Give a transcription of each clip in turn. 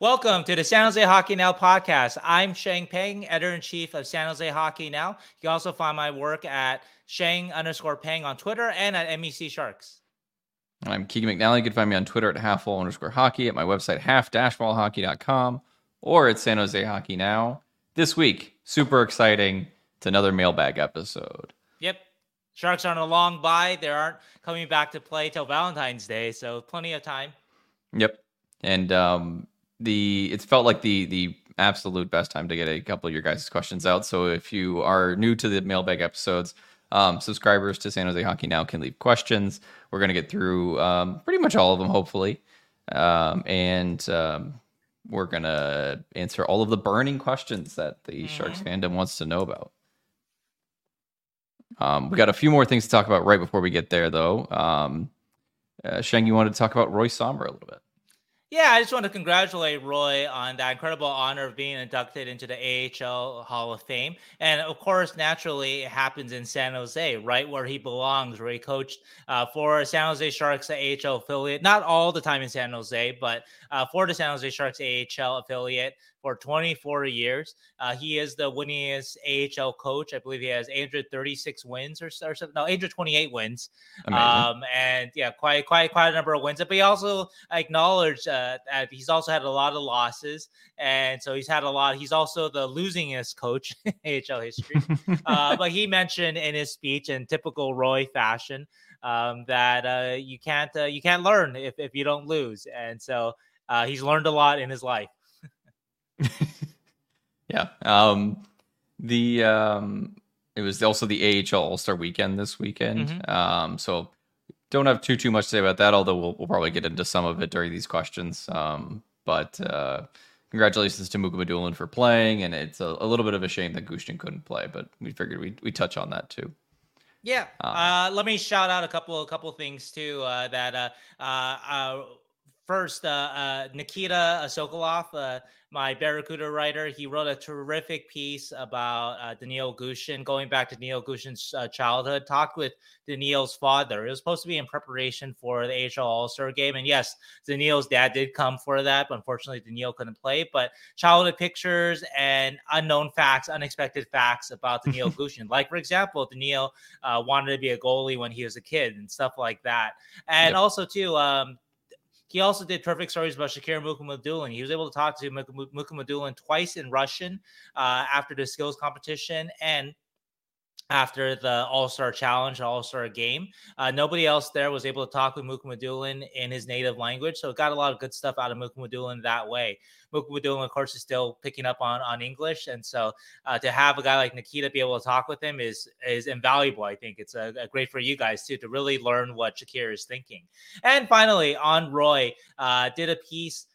Welcome to the San Jose Hockey Now podcast. I'm Shang Peng, editor in chief of San Jose Hockey Now. You can also find my work at Shang underscore Peng on Twitter and at MEC Sharks. I'm Keegan McNally. You can find me on Twitter at halfwall underscore hockey, at my website, half-wallhockey.com, or at San Jose Hockey Now. This week, super exciting. It's another mailbag episode. Yep. Sharks are on a long bye. They aren't coming back to play till Valentine's Day, so plenty of time. Yep. And um, the it's felt like the the absolute best time to get a couple of your guys' questions out. So if you are new to the mailbag episodes, um, subscribers to San Jose Hockey Now can leave questions. We're going to get through um, pretty much all of them, hopefully. Um, and um, we're going to answer all of the burning questions that the. Sharks fandom wants to know about. Um, we got a few more things to talk about right before we get there, though. Um, uh, Shang, you wanted to talk about Roy Sommer a little bit. Yeah, I just want to congratulate Roy on that incredible honor of being inducted into the AHL Hall of Fame. And of course, naturally, it happens in San Jose, right where he belongs, where he coached uh, for San Jose Sharks, AHL affiliate. Not all the time in San Jose, but uh, for the San Jose Sharks AHL affiliate for 24 years. Uh, he is the winningest AHL coach. I believe he has 836 wins or, or something. No, 828 wins. Um, and yeah, quite quite quite a number of wins. But he also acknowledged uh, that he's also had a lot of losses, and so he's had a lot. He's also the losingest coach in AHL history. uh, but he mentioned in his speech, in typical Roy fashion, um, that uh, you can't uh, you can't learn if if you don't lose, and so. Uh, he's learned a lot in his life. yeah. Um, the um, it was also the AHL All Star Weekend this weekend. Mm-hmm. Um, so don't have too too much to say about that. Although we'll, we'll probably get into some of it during these questions. Um, but uh, congratulations to Mukhamadullin for playing, and it's a, a, little bit of a shame that Gushchin couldn't play, but we figured we we touch on that too. Yeah. Um, uh, let me shout out a couple a couple things too uh, that uh, uh, uh first, uh, uh, Nikita Sokolov, uh, my Barracuda writer, he wrote a terrific piece about uh, Daniil Gushchin, going back to Daniil Gushchin's uh, childhood. Talked with Daniil's father. It was supposed to be in preparation for the AHL All Star game, and yes, Daniil's dad did come for that, but unfortunately, Daniil couldn't play. But childhood pictures and unknown facts, unexpected facts about Daniil Gushchin, like for example, Daniil uh, wanted to be a goalie when he was a kid and stuff like that, and yep. also too. Um, he also did perfect stories about Shakir Mukhamadullin. He was able to talk to Mukhamadullin twice in Russian uh, after the skills competition and after the All Star Challenge, All Star game. Uh, nobody else there was able to talk with Mukhamadullin in his native language, so it got a lot of good stuff out of Mukhamadullin that way. Mukhamadullin, of course, is still picking up on on English, and so uh, to have a guy like Nikita be able to talk with him is is invaluable. I think it's a, a great for you guys too to really learn what Shakir is thinking. And finally, on Roy, uh, did a piece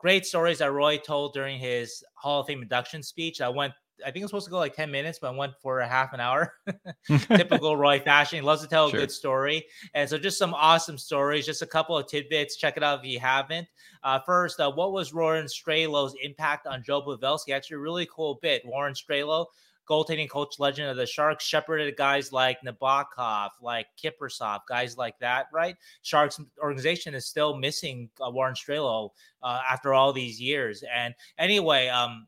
great stories that Roy told during his Hall of Fame induction speech. I went I think it's supposed to go like 10 minutes, but I went for a half an hour. Typical Roy fashion. He loves to tell sure. a good story. And so just some awesome stories, just a couple of tidbits. Check it out if you haven't. Uh, first, uh, what was Warren Strelow's impact on Joe Pavelski? Actually, a really cool bit. Warren Strelow, goaltending coach legend of the Sharks, shepherded guys like Nabokov, like Kiprusoff, guys like that, right? Sharks organization is still missing uh, Warren Strelow uh, after all these years. And anyway, um,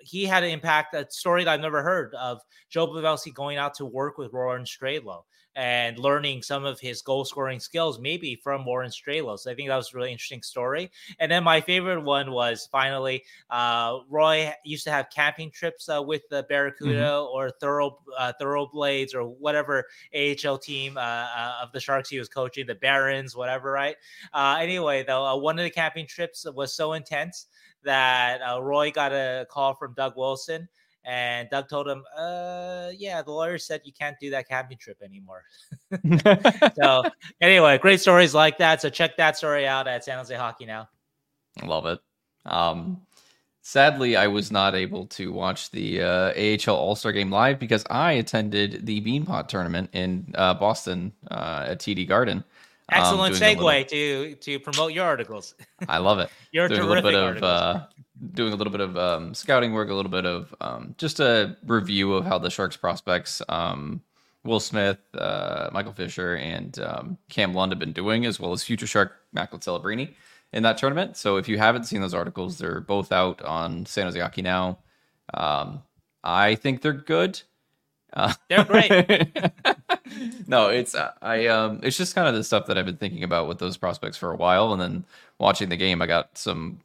he had an impact, a story that I've never heard of Joe Pavelski going out to work with Warren Strelow and learning some of his goal scoring skills, maybe from Warren Strelow. So I think that was a really interesting story. And then my favorite one was finally uh, Roy used to have camping trips uh, with the Barracuda mm-hmm. or Thorough uh, Thoroughblades or whatever AHL team uh, uh, of the Sharks he was coaching, the Barons, whatever, right? Uh, anyway, though, one of the camping trips was so intense that uh, Roy got a call from Doug Wilson, and Doug told him, "Uh, yeah, the lawyer said you can't do that camping trip anymore." so, anyway, great stories like that. So check that story out at San Jose Hockey Now. I love it. Um, sadly, I was not able to watch the uh, AHL All Star Game live because I attended the Beanpot tournament in uh, Boston uh, at TD Garden. Um, Excellent um, segue little, to to promote your articles. I love it. You're doing a little bit of uh, doing a little bit of um, scouting work, a little bit of um, just a review of how the Sharks prospects, um, Will Smith, uh, Michael Fisher, and um, Cam Lund have been doing, as well as future Shark Macklin Celebrini. in that tournament. So if you haven't seen those articles, they're both out on San Jose Hockey now. Um, I think they're good. Uh, they're great. no, it's uh, I um it's just kind of the stuff that I've been thinking about with those prospects for a while, and then watching the game, I got some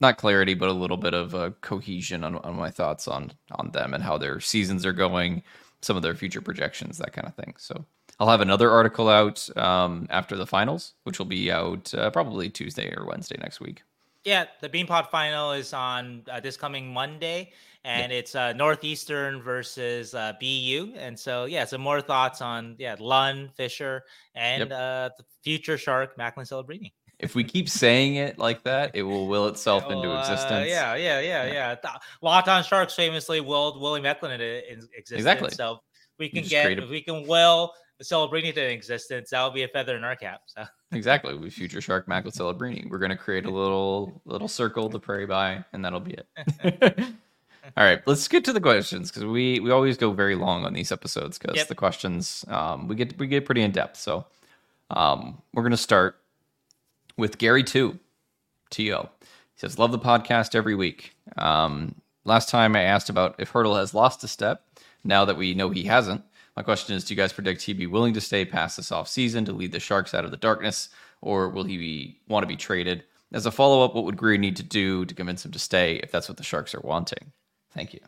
not clarity, but a little bit of a cohesion on, on my thoughts on on them and how their seasons are going, some of their future projections, that kind of thing. So I'll have another article out um, after the finals, which will be out uh, probably Tuesday or Wednesday next week. Yeah, the Beanpot final is on uh, this coming Monday, and yeah. it's uh, Northeastern versus uh, BU. And so, yeah, some more thoughts on yeah Lund, Fisher, and yep. uh, the future Shark Macklin Celebrini. If we keep saying it like that, it will will itself into uh, existence. yeah, yeah, yeah, yeah. yeah. Locked on Sharks famously willed Willie Macklin into existence. Exactly. So we can get if we can will Celebrini to existence, that will be a feather in our cap. So. exactly, we future Shark Macklin Celebrini. We're gonna create a little little circle to pray by, and that'll be it. All right, let's get to the questions because we we always go very long on these episodes because yep. the questions um, we get we get pretty in depth. So um, we're gonna start with Gary two, To. He says, "Love the podcast every week." Um, last time I asked about if Hertl has lost a step. Now that we know he hasn't, my question is: Do you guys predict he'd be willing to stay past this off season to lead the Sharks out of the darkness, or will he be, want to be traded? As a follow up, what would Grier need to do to convince him to stay if that's what the Sharks are wanting? Thank you.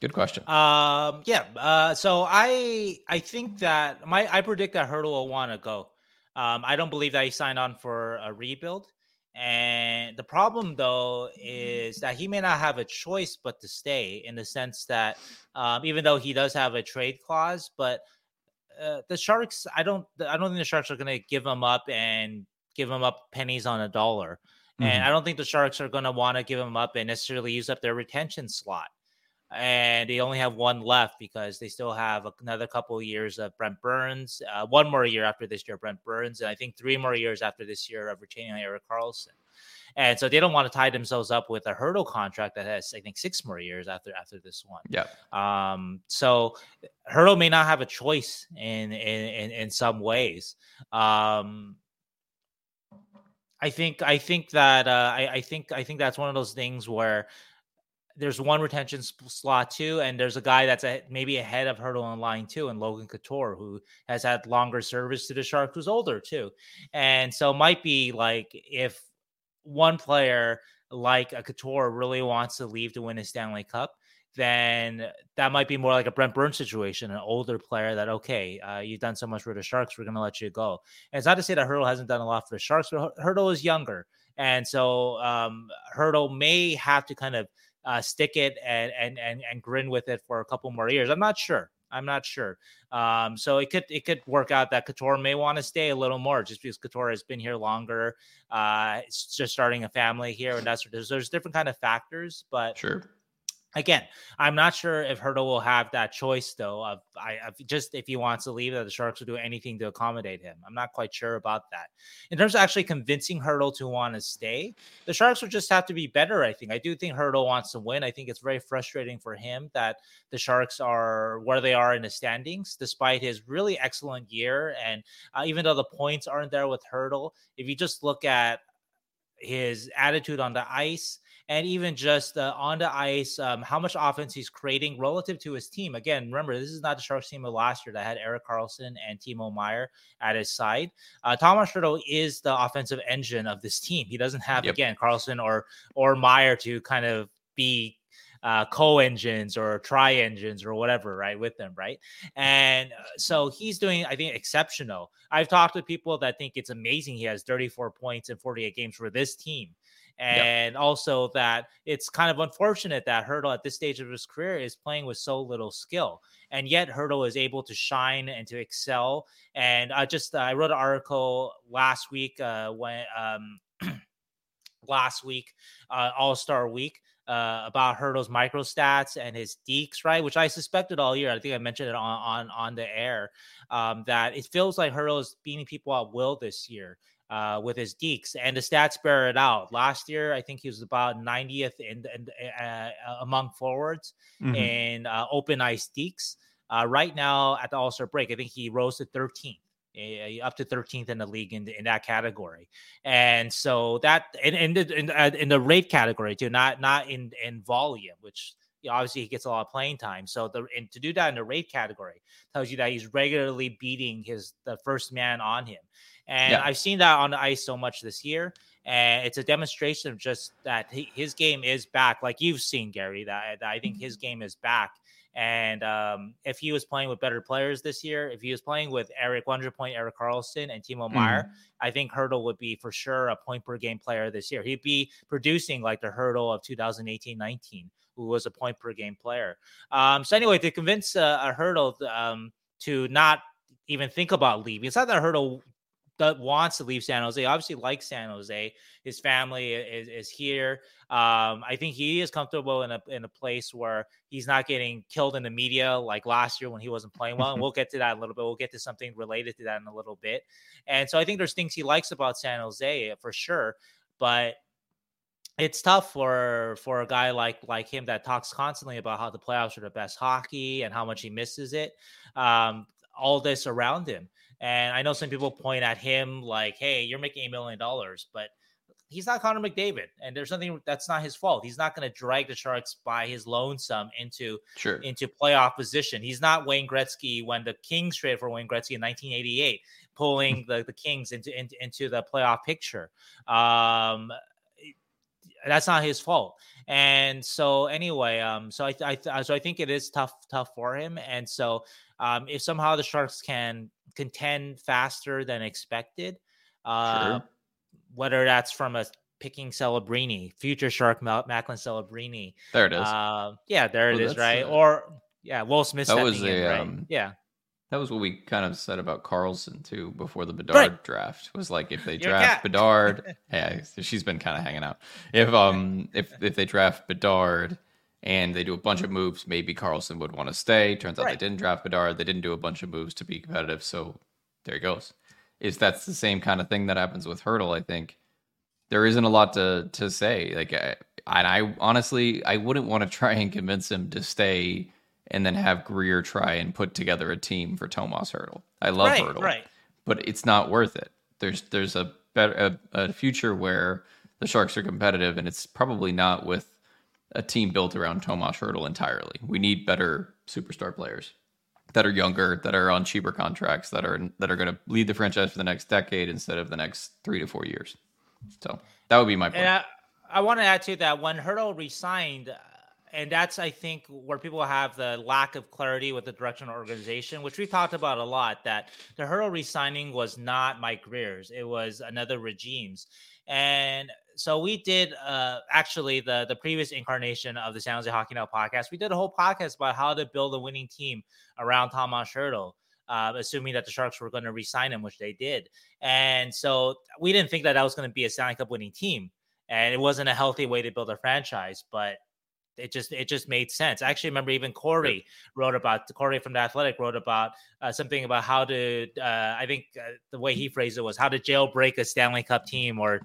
Good question. Um, yeah. Uh, so I I think that my I predict that Hertl will want to go. Um, I don't believe that he signed on for a rebuild. And the problem, though, is that he may not have a choice but to stay in the sense that um, even though he does have a trade clause, but uh, the Sharks, I don't, I don't think the Sharks are going to give him up and give him up pennies on a dollar. Mm-hmm. And I don't think the Sharks are going to want to give him up and necessarily use up their retention slot and they only have one left because they still have another couple of years of Brent Burns, uh, one more year after this year, Brent Burns, and I think three more years after this year of retaining Erik Karlsson. And so they don't want to tie themselves up with a Hertl contract that has, I think, six more years after after this one. Yeah. Um. So Hertl may not have a choice in in in, in some ways. Um. I think I think that uh, I, I think I think that's one of those things where there's one retention slot too, and there's a guy that's a, maybe ahead of Hertl on line too, and Logan Couture, who has had longer service to the Sharks, who's older too, and so might be like if one player like a Couture really wants to leave to win a Stanley Cup, then that might be more like a Brent Burns situation, an older player that okay, uh, you've done so much for the Sharks, we're going to let you go. And it's not to say that Hertl hasn't done a lot for the Sharks, but Hertl is younger, and so um, Hertl may have to kind of uh, stick it and, and and and grin with it for a couple more years. I'm not sure. I'm not sure. Um, so it could it could work out that Couture may want to stay a little more just because Couture has been here longer. Uh, it's just starting a family here, and that's there's, there's different kind of factors. But sure, Again, I'm not sure if Hertl will have that choice though. Of I of just if he wants to leave, that the Sharks will do anything to accommodate him. I'm not quite sure about that. In terms of actually convincing Hertl to want to stay, the Sharks would just have to be better. I think. I do think Hertl wants to win. I think it's very frustrating for him that the Sharks are where they are in the standings, despite his really excellent year. And uh, even though the points aren't there with Hertl, if you just look at his attitude on the ice and even just uh, on the ice, um, how much offense he's creating relative to his team. Again, remember, this is not the Sharks team of last year that had Erik Karlsson and Timo Meier at his side. Uh, Tomas Hertl is the offensive engine of this team. He doesn't have, yep. again, Karlsson or or Meier to kind of be uh, co-engines or tri-engines or whatever, right, with them, right? And uh, so he's doing, I think, exceptional. I've talked to people that think it's amazing he has 34 points in 48 games for this team and yep. also that it's kind of unfortunate that Hertl at this stage of his career is playing with so little skill, and yet Hertl is able to shine and to excel. And I just uh, I wrote an article last week uh, when um, last week uh, All Star Week. Uh, about Hertl's micro stats and his dekes, right? Which I suspected all year. I think I mentioned it on on on the air. Um, that it feels like Hertl is beating people at will this year uh, with his dekes, and the stats bear it out. Last year, I think he was about 90th in, in uh, uh, among forwards mm-hmm. in uh, open ice dekes. Uh, right now, at the All Star break, I think he rose to 13th. up to 13th in the league in, in that category. And so that in in the, in, in the rate category too, not not in in volume, which obviously he gets a lot of playing time. So the and to do that in the rate category tells you that he's regularly beating his the first man on him. And yeah. I've seen that on the ice so much this year. And it's a demonstration of just that he, his game is back, like you've seen, Gary. That, that I think his mm-hmm. game is back. And um, if he was playing with better players this year, if he was playing with Eric Wonder Point, Erik Karlsson, and Timo Meier, mm-hmm. I think Hertl would be for sure a point per game player this year. He'd be producing like the Hertl of 2018 19, who was a point per game player. Um, so, anyway, to convince uh, a Hertl um, to not even think about leaving, it's not that Hertl that wants to leave San Jose. Obviously, likes San Jose. His family is, is here. Um, I think he is comfortable in a in a place where he's not getting killed in the media like last year when he wasn't playing well. And we'll get to that a little bit. We'll get to something related to that in a little bit. And so I think there's things he likes about San Jose for sure, but it's tough for for a guy like like him that talks constantly about how the playoffs are the best hockey and how much he misses it. Um, all this around him. And I know some people point at him like, hey, you're making a million dollars, but he's not Connor McDavid. And there's something that's not his fault. He's not going to drag the Sharks by his lonesome into sure. into playoff position. He's not Wayne Gretzky when the Kings traded for Wayne Gretzky in 1988, pulling the, the Kings into, into, into the playoff picture. Um, that's not his fault. And so anyway, um, so I, I, so I think it is tough, tough for him. And so, um, if somehow the Sharks can contend faster than expected. Uh, sure. Whether that's from a picking Celebrini, future Shark Macklin Celebrini. There it is. Uh, yeah, there well, it is, right? Uh, or yeah, Will Smith. That was a, in, right? um, yeah. That was what we kind of said about Karlsson too before the Bedard right. draft. Was like if they draft Bedard, yeah, she's been kind of hanging out. If um if if they draft Bedard and they do a bunch of moves. Maybe Karlsson would want to stay. Turns out right. they didn't draft Bedard. They didn't do a bunch of moves to be competitive. So there he goes. Is that's the same kind of thing that happens with Hertl? I think there isn't a lot to to say. Like, I, and I honestly, I wouldn't want to try and convince him to stay and then have Grier try and put together a team for Tomas Hertl. I love right, Hertl, right. but it's not worth it. There's there's a better a, a future where the Sharks are competitive, and it's probably not with a team built around Tomas Hertl entirely. We need better superstar players that are younger, that are on cheaper contracts, that are that are going to lead the franchise for the next decade instead of the next three to four years. So that would be my point. I, I, want to add to that when Hertl resigned, and that's I think where people have the lack of clarity with the direction of organization, which we've talked about a lot. That the Hertl resigning was not Mike Grier's; it was another regime's. And so we did uh, actually the the previous incarnation of the San Jose Hockey Now podcast. We did a whole podcast about how to build a winning team around Tomas Hertl. Uh, assuming that the Sharks were going to re-sign him, which they did, and so we didn't think that that was going to be a Stanley Cup winning team, and it wasn't a healthy way to build a franchise. But it just it just made sense. I actually remember even Corey wrote about Corey from the Athletic wrote about uh, something about how to uh, I think uh, the way he phrased it was how to jailbreak a Stanley Cup team or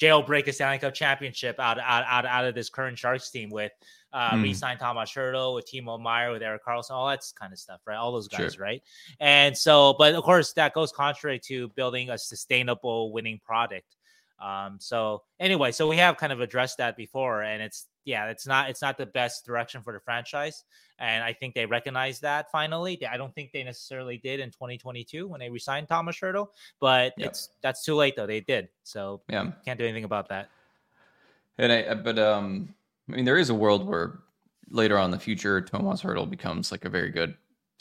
jailbreak a Stanley Cup championship out out out, out of this current Sharks team with uh, mm. re-sign Tomas Hertl, with Timo Meier with Erik Karlsson, all that kind of stuff, right? All those guys, sure. right? And so, but of course, that goes contrary to building a sustainable winning product. Um, so anyway, so we have kind of addressed that before, and it's yeah, it's not it's not the best direction for the franchise, and I think they recognize that finally. I don't think they necessarily did in 2022 when they resigned Tomas Hertl, but yep. it's that's too late though. They did, so yeah, can't do anything about that. And I, but um, I mean, there is a world where later on in the future, Tomas Hertl becomes like a very good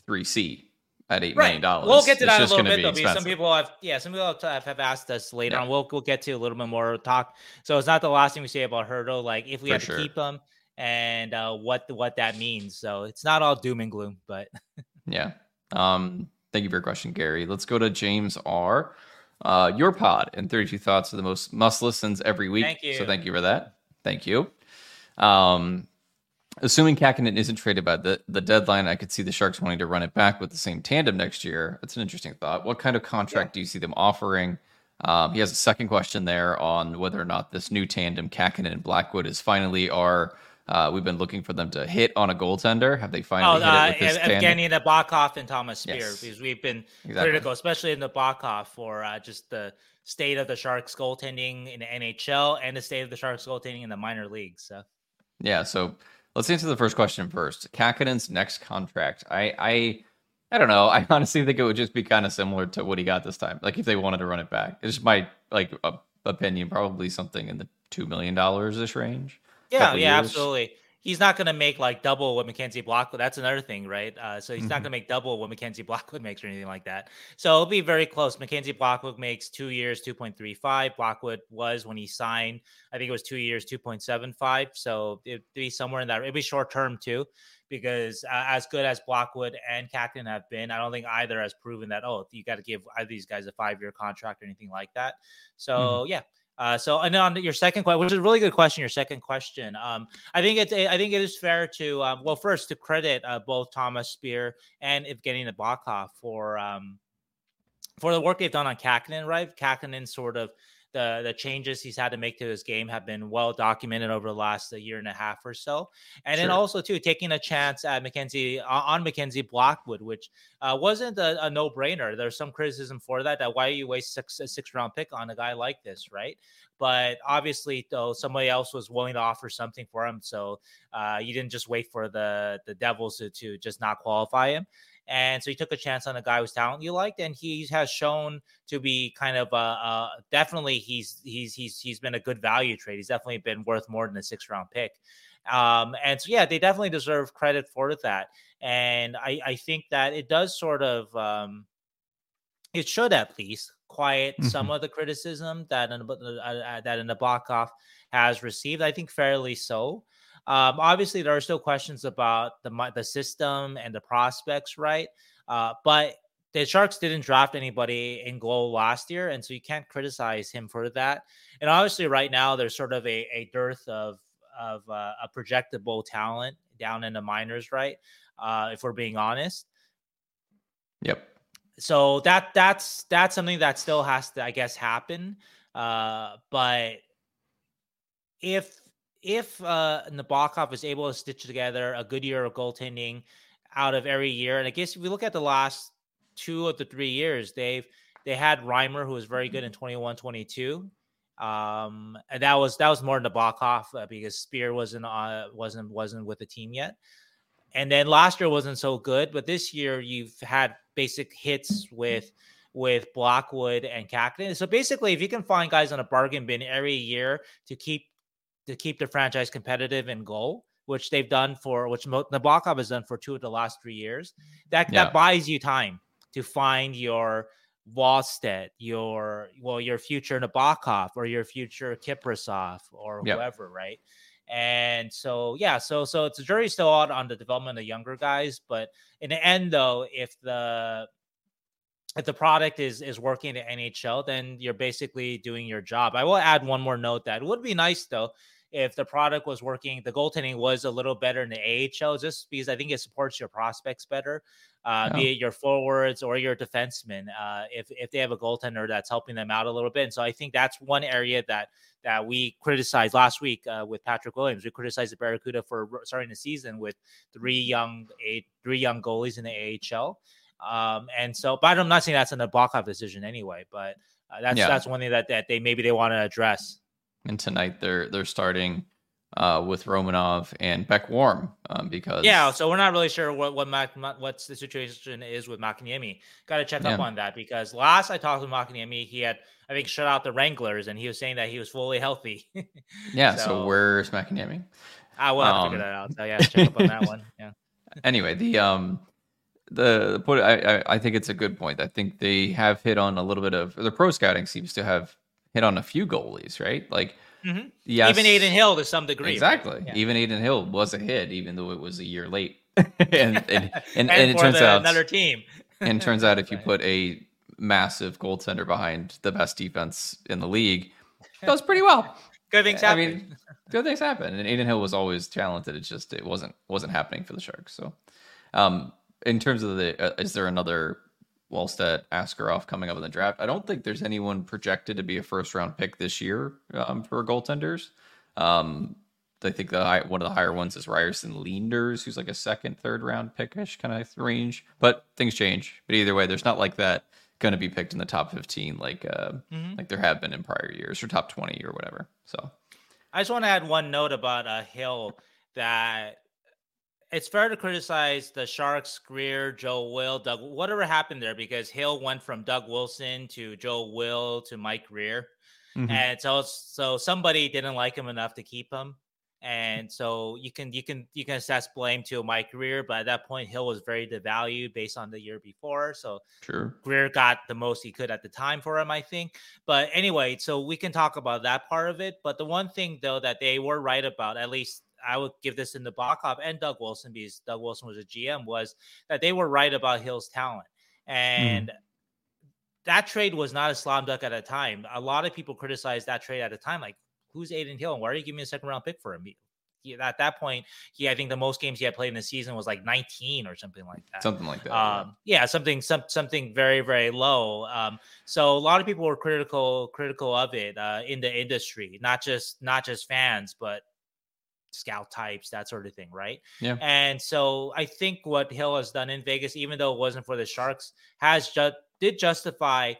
three C at eight right. million dollars. We'll get to that in a little bit though, because some people have yeah, some people have, have asked us later yeah. on. We'll we'll get to a little bit more talk. So it's not the last thing we say about Hertl. Like if we For have sure. to keep them and uh, what what that means. So it's not all doom and gloom, but yeah. Um, thank you for your question, Gary. Let's go to James R. Uh, your pod and 32 thoughts are the most must listens every week. Thank you. So thank you for that. Thank you. Um, Assuming Kahkonen isn't traded by the, the deadline, I could see the Sharks wanting to run it back with the same tandem next year. That's an interesting thought. What kind of contract yeah. do you see them offering? Um, he has a second question there on whether or not this new tandem, Kahkonen and Blackwood, is finally our Uh, we've been looking for them to hit on a goaltender. Have they finally oh, hit uh, it with this Evgeni Nabokov and Thomas Speer yes. because we've been exactly. critical, especially in Nabokov, for uh, just the state of the Sharks goaltending in the NHL and the state of the Sharks goaltending in the minor leagues. So. Yeah, so let's answer the first question first. Kahkonen's next contract. I I I don't know. I honestly think it would just be kind of similar to what he got this time. Like if they wanted to run it back, it's just my like uh, opinion. Probably something in the two million dollars ish range. Yeah, yeah, years. absolutely he's not going to make like double what Mackenzie Blackwood. That's another thing, right? Uh, so he's mm-hmm. not going to make double what Mackenzie Blackwood makes or anything like that. So it'll be very close. Mackenzie Blackwood makes two years, 2.35. Blackwood was when he signed, I think it was two years, 2.75. So it'd be somewhere in that. It'd be short term too, because uh, as good as Blackwood and Kahkonen have been, I don't think either has proven that, oh, you got to give either these guys a five year contract or anything like that. So mm-hmm. yeah. Uh, so, and on your second question, which is a really good question, your second question, um, I think it's, I think it is fair to, um, well, first to credit uh, both Thomas Speer and Evgeni Nabokov for, um, for the work they've done on Kahkonen, right? Kahkonen sort of the the changes he's had to make to his game have been well documented over the last a year and a half or so, and sure. then also too taking a chance at Mackenzie on Mackenzie Blackwood, which uh, wasn't a, a no brainer. There's some criticism for that. That why you waste six, a six round pick on a guy like this, right? But obviously, though, somebody else was willing to offer something for him, so uh, you didn't just wait for the the Devils to, to just not qualify him. And so he took a chance on a guy whose talent you liked, and he has shown to be kind of uh, uh, definitely he's he's he's he's been a good value trade. He's definitely been worth more than a six round pick. Um, and so yeah, they definitely deserve credit for that. And I I think that it does sort of um, it should at least quiet mm-hmm. some of the criticism that uh, uh, that Nabokov has received. I think fairly so. Um, obviously, there are still questions about the the system and the prospects, right? Uh, but the Sharks didn't draft anybody in goal last year, and so you can't criticize him for that. And obviously, right now there's sort of a, a dearth of of uh, a projectable talent down in the minors, right? Uh, if we're being honest. Yep. So that that's that's something that still has to, I guess, happen. Uh, but if if uh, Nabokov is able to stitch together a good year of goaltending out of every year, and I guess if we look at the last two of the three years, they've they had Reimer who was very good in 21 22. Um, and that was that was more Nabokov uh, because Speer wasn't uh, wasn't wasn't with the team yet. And then last year wasn't so good, but this year you've had basic hits with with Blackwood and Kahkonen. So basically, if you can find guys on a bargain bin every year to keep to keep the franchise competitive in goal, which they've done for which Nabokov has done for two of the last three years. That yeah. that buys you time to find your Wallstedt, your well, your future Nabokov or your future Kiprusoff or yep. whoever, right? And so yeah, so so it's a jury still out on the development of younger guys, but in the end, though, if the if the product is is working at the NHL, then you're basically doing your job. I will add one more note that it would be nice though if the product was working, the goaltending was a little better in the AHL, just because I think it supports your prospects better, uh, yeah. be it your forwards or your defensemen. Uh, if if they have a goaltender that's helping them out a little bit, and so I think that's one area that that we criticized last week uh, with Patrick Williams. We criticized the Barracuda for starting the season with three young eight, three young goalies in the AHL. Um, and so, but I'm not saying that's a Nabokov decision anyway, but uh, that's yeah. that's one thing that, that they maybe they want to address and tonight they're they're starting uh, with Romanov and Beck Warm um, because yeah, so we're not really sure what what Mac, what's the situation is with Makiniemi. Got to check yeah. up on that because last I talked to Makiniemi, he had I think shut out the Wranglers and he was saying that he was fully healthy. yeah, so, so where's Makiniemi? I will have um, to figure that out. So yeah, check up on that one. Yeah. Anyway, the um the point I, I I think it's a good point. I think they have hit on a little bit of the pro scouting seems to have hit on a few goalies, right? Like, mm-hmm. yes, even Adin Hill to some degree. Exactly. Right? Yeah. Even Adin Hill was a hit, even though it was a year late. and, and, and, and, and it turns out another team. and turns out if you put a massive goaltender behind the best defense in the league, it goes pretty well. good things happen. I mean, good things happen. And Adin Hill was always talented. It's just it wasn't wasn't happening for the Sharks. So, um, in terms of the, uh, is there another Wallstedt, Askarov coming up in the draft. I don't think there's anyone projected to be a first round pick this year um, for goaltenders. Um, I think the high, one of the higher ones is Ryerson Leenders, who's like a second, third round pickish kind of range. But things change. But either way, there's not like that going to be picked in the top 15 like uh, mm-hmm. like there have been in prior years or top 20 or whatever. So I just want to add one note about uh, Hill that it's fair to criticize the Sharks, Grier, Joe Will, Doug, whatever happened there, because Hill went from Doug Wilson to Joe Will to Mike Grier. Mm-hmm. And so, so somebody didn't like him enough to keep him. And so you can you can you can assess blame to Mike Grier, but at that point Hill was very devalued based on the year before. So True. Grier got the most he could at the time for him, I think. But anyway, so we can talk about that part of it. But the one thing though that they were right about, at least I would give this in the Nabokov and Doug Wilson because Doug Wilson was a GM, was that they were right about Hill's talent. And mm. that trade was not a slam dunk at a time. A lot of people criticized that trade at a time, like, who's Adin Hill and why are you giving me a second round pick for him? He, at that point, he I think the most games he had played in the season was like 19 or something like that. Something like that. Um, yeah. yeah. something some something very very low. Um, so a lot of people were critical critical of it uh, in the industry, not just not just fans, but scout types, that sort of thing, right? Yeah. And so I think what Hill has done in Vegas, even though it wasn't for the Sharks, has just did justify.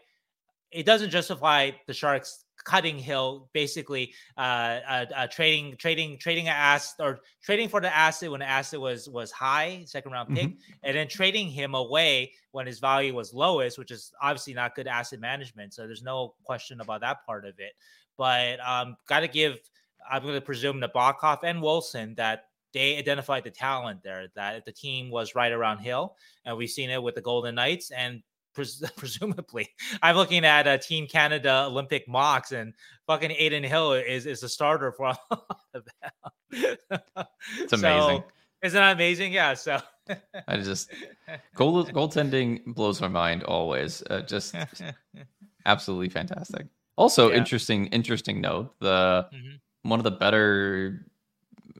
It doesn't justify the Sharks cutting Hill, basically uh, uh, uh, trading, trading, trading an asset or trading for the asset when the asset was was high, second round pick, mm-hmm. and then trading him away when his value was lowest, which is obviously not good asset management. So there's no question about that part of it. But um, got to give I'm going to presume Nabokov and Wilson that they identified the talent there, that the team was right around Hill. And we've seen it with the Golden Knights. And pres- presumably, I'm looking at a Team Canada Olympic mocks, and fucking Adin Hill is, is a starter for a lot of them. it's amazing. So, isn't that amazing? Yeah. So I just goal goaltending blows my mind always. Uh, just absolutely fantastic. Also, yeah. interesting, interesting note: the mm-hmm one of the better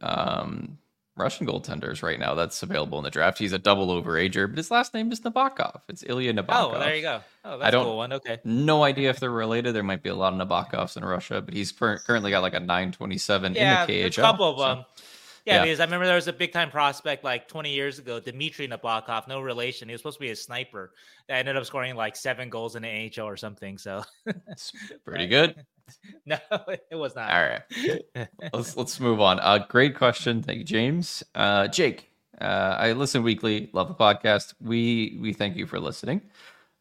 um, Russian goaltenders right now that's available in the draft. He's a double overager, but his last name is Nabokov. It's Ilya Nabokov. Oh, there you go. Oh, that's I don't, cool one. Okay. No idea if they're related. There might be a lot of Nabokovs in Russia, but he's per- currently got like a 927 yeah, in the KHL. A couple of them. Yeah, yeah, because I remember there was a big time prospect like 20 years ago, Dmitry Nabokov, no relation. He was supposed to be a sniper that ended up scoring like seven goals in the NHL or something. So it's pretty good. no, it was not. All right, let's let's move on. Uh, great question, thank you, James. Uh, Jake, uh, I listen weekly, love the podcast. We we thank you for listening.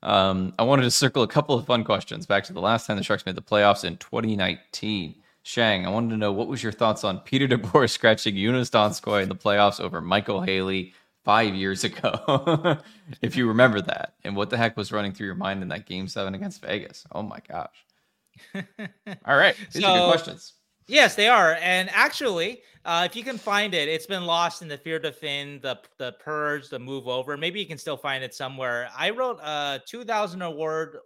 Um, I wanted to circle a couple of fun questions back to the last time the Sharks made the playoffs in 2019. Shang, I wanted to know what was your thoughts on Peter DeBoer scratching Joonas Donskoi in the playoffs over Micheal Haley five years ago, if you remember that, and what the heck was running through your mind in that Game Seven against Vegas? Oh my gosh! All right, these so, are good questions. Yes, they are. And actually, uh, if you can find it, it's been lost in the Fear to Fin, the the Purge, the Move Over. Maybe you can still find it somewhere. I wrote a 2000 award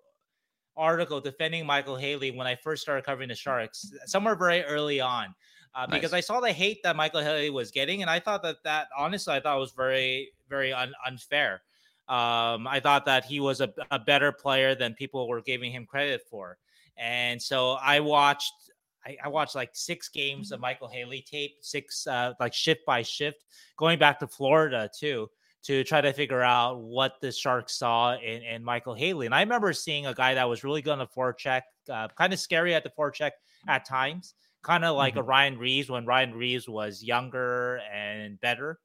article defending Micheal Haley when I first started covering the Sharks, somewhere very early on. Uh, nice. Because I saw the hate that Micheal Haley was getting, and I thought that that honestly I thought was very very un- unfair. Um, I thought that he was a, a better player than people were giving him credit for. And so I watched I, I, watched like six games of Micheal Haley tape, six uh, like shift by shift, going back to Florida too, to try to figure out what the Sharks saw in, in Micheal Haley. And I remember seeing a guy that was really good on the forecheck, uh, kind of scary at the forecheck at times, kind of like mm-hmm. a Ryan Reaves when Ryan Reaves was younger and better.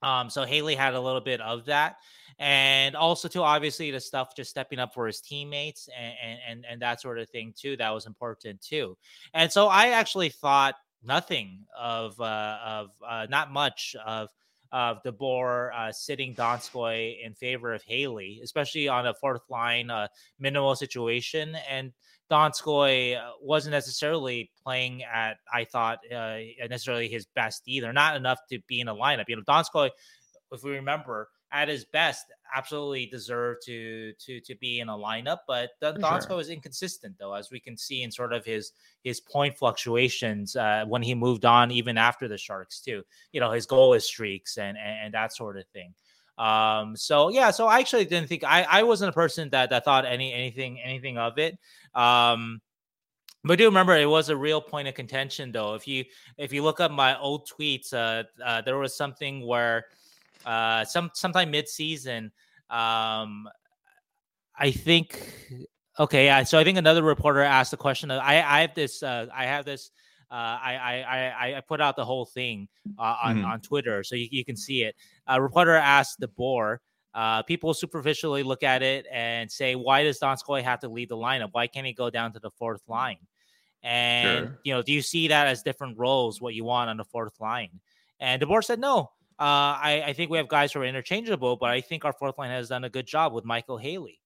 Um, so Haley had a little bit of that and also too obviously the stuff just stepping up for his teammates and and and that sort of thing too that was important too and so i actually thought nothing of uh of uh not much of of DeBoer uh, sitting Donskoi in favor of Haley, especially on a fourth line uh, minimal situation. And Donskoi uh, wasn't necessarily playing at, I thought, uh, necessarily his best either. Not enough to be in a lineup. You know, Donskoi, if we remember, at his best absolutely deserved to to to be in a lineup. But Donskoi sure. was inconsistent though, as we can see in sort of his his point fluctuations uh, when he moved on, even after the Sharks too. You know his goal is streaks and, and and that sort of thing. Um, so yeah, so I actually didn't think I I wasn't a person that that thought any anything anything of it. Um, But do remember it was a real point of contention though. If you if you look up my old tweets, uh, uh there was something where uh some sometime mid season, um I think okay, yeah. So I think another reporter asked the question. Of, I I have this uh I have this uh, I, I I put out the whole thing uh, on mm-hmm. on Twitter, so you, you can see it. A reporter asked DeBoer. Uh, people superficially look at it and say, "Why does Donskoi have to lead the lineup? Why can't he go down to the fourth line?" And sure. you know, do you see that as different roles? What you want on the fourth line? And DeBoer said, "No. Uh, I, I think we have guys who are interchangeable, but I think our fourth line has done a good job with Micheal Haley."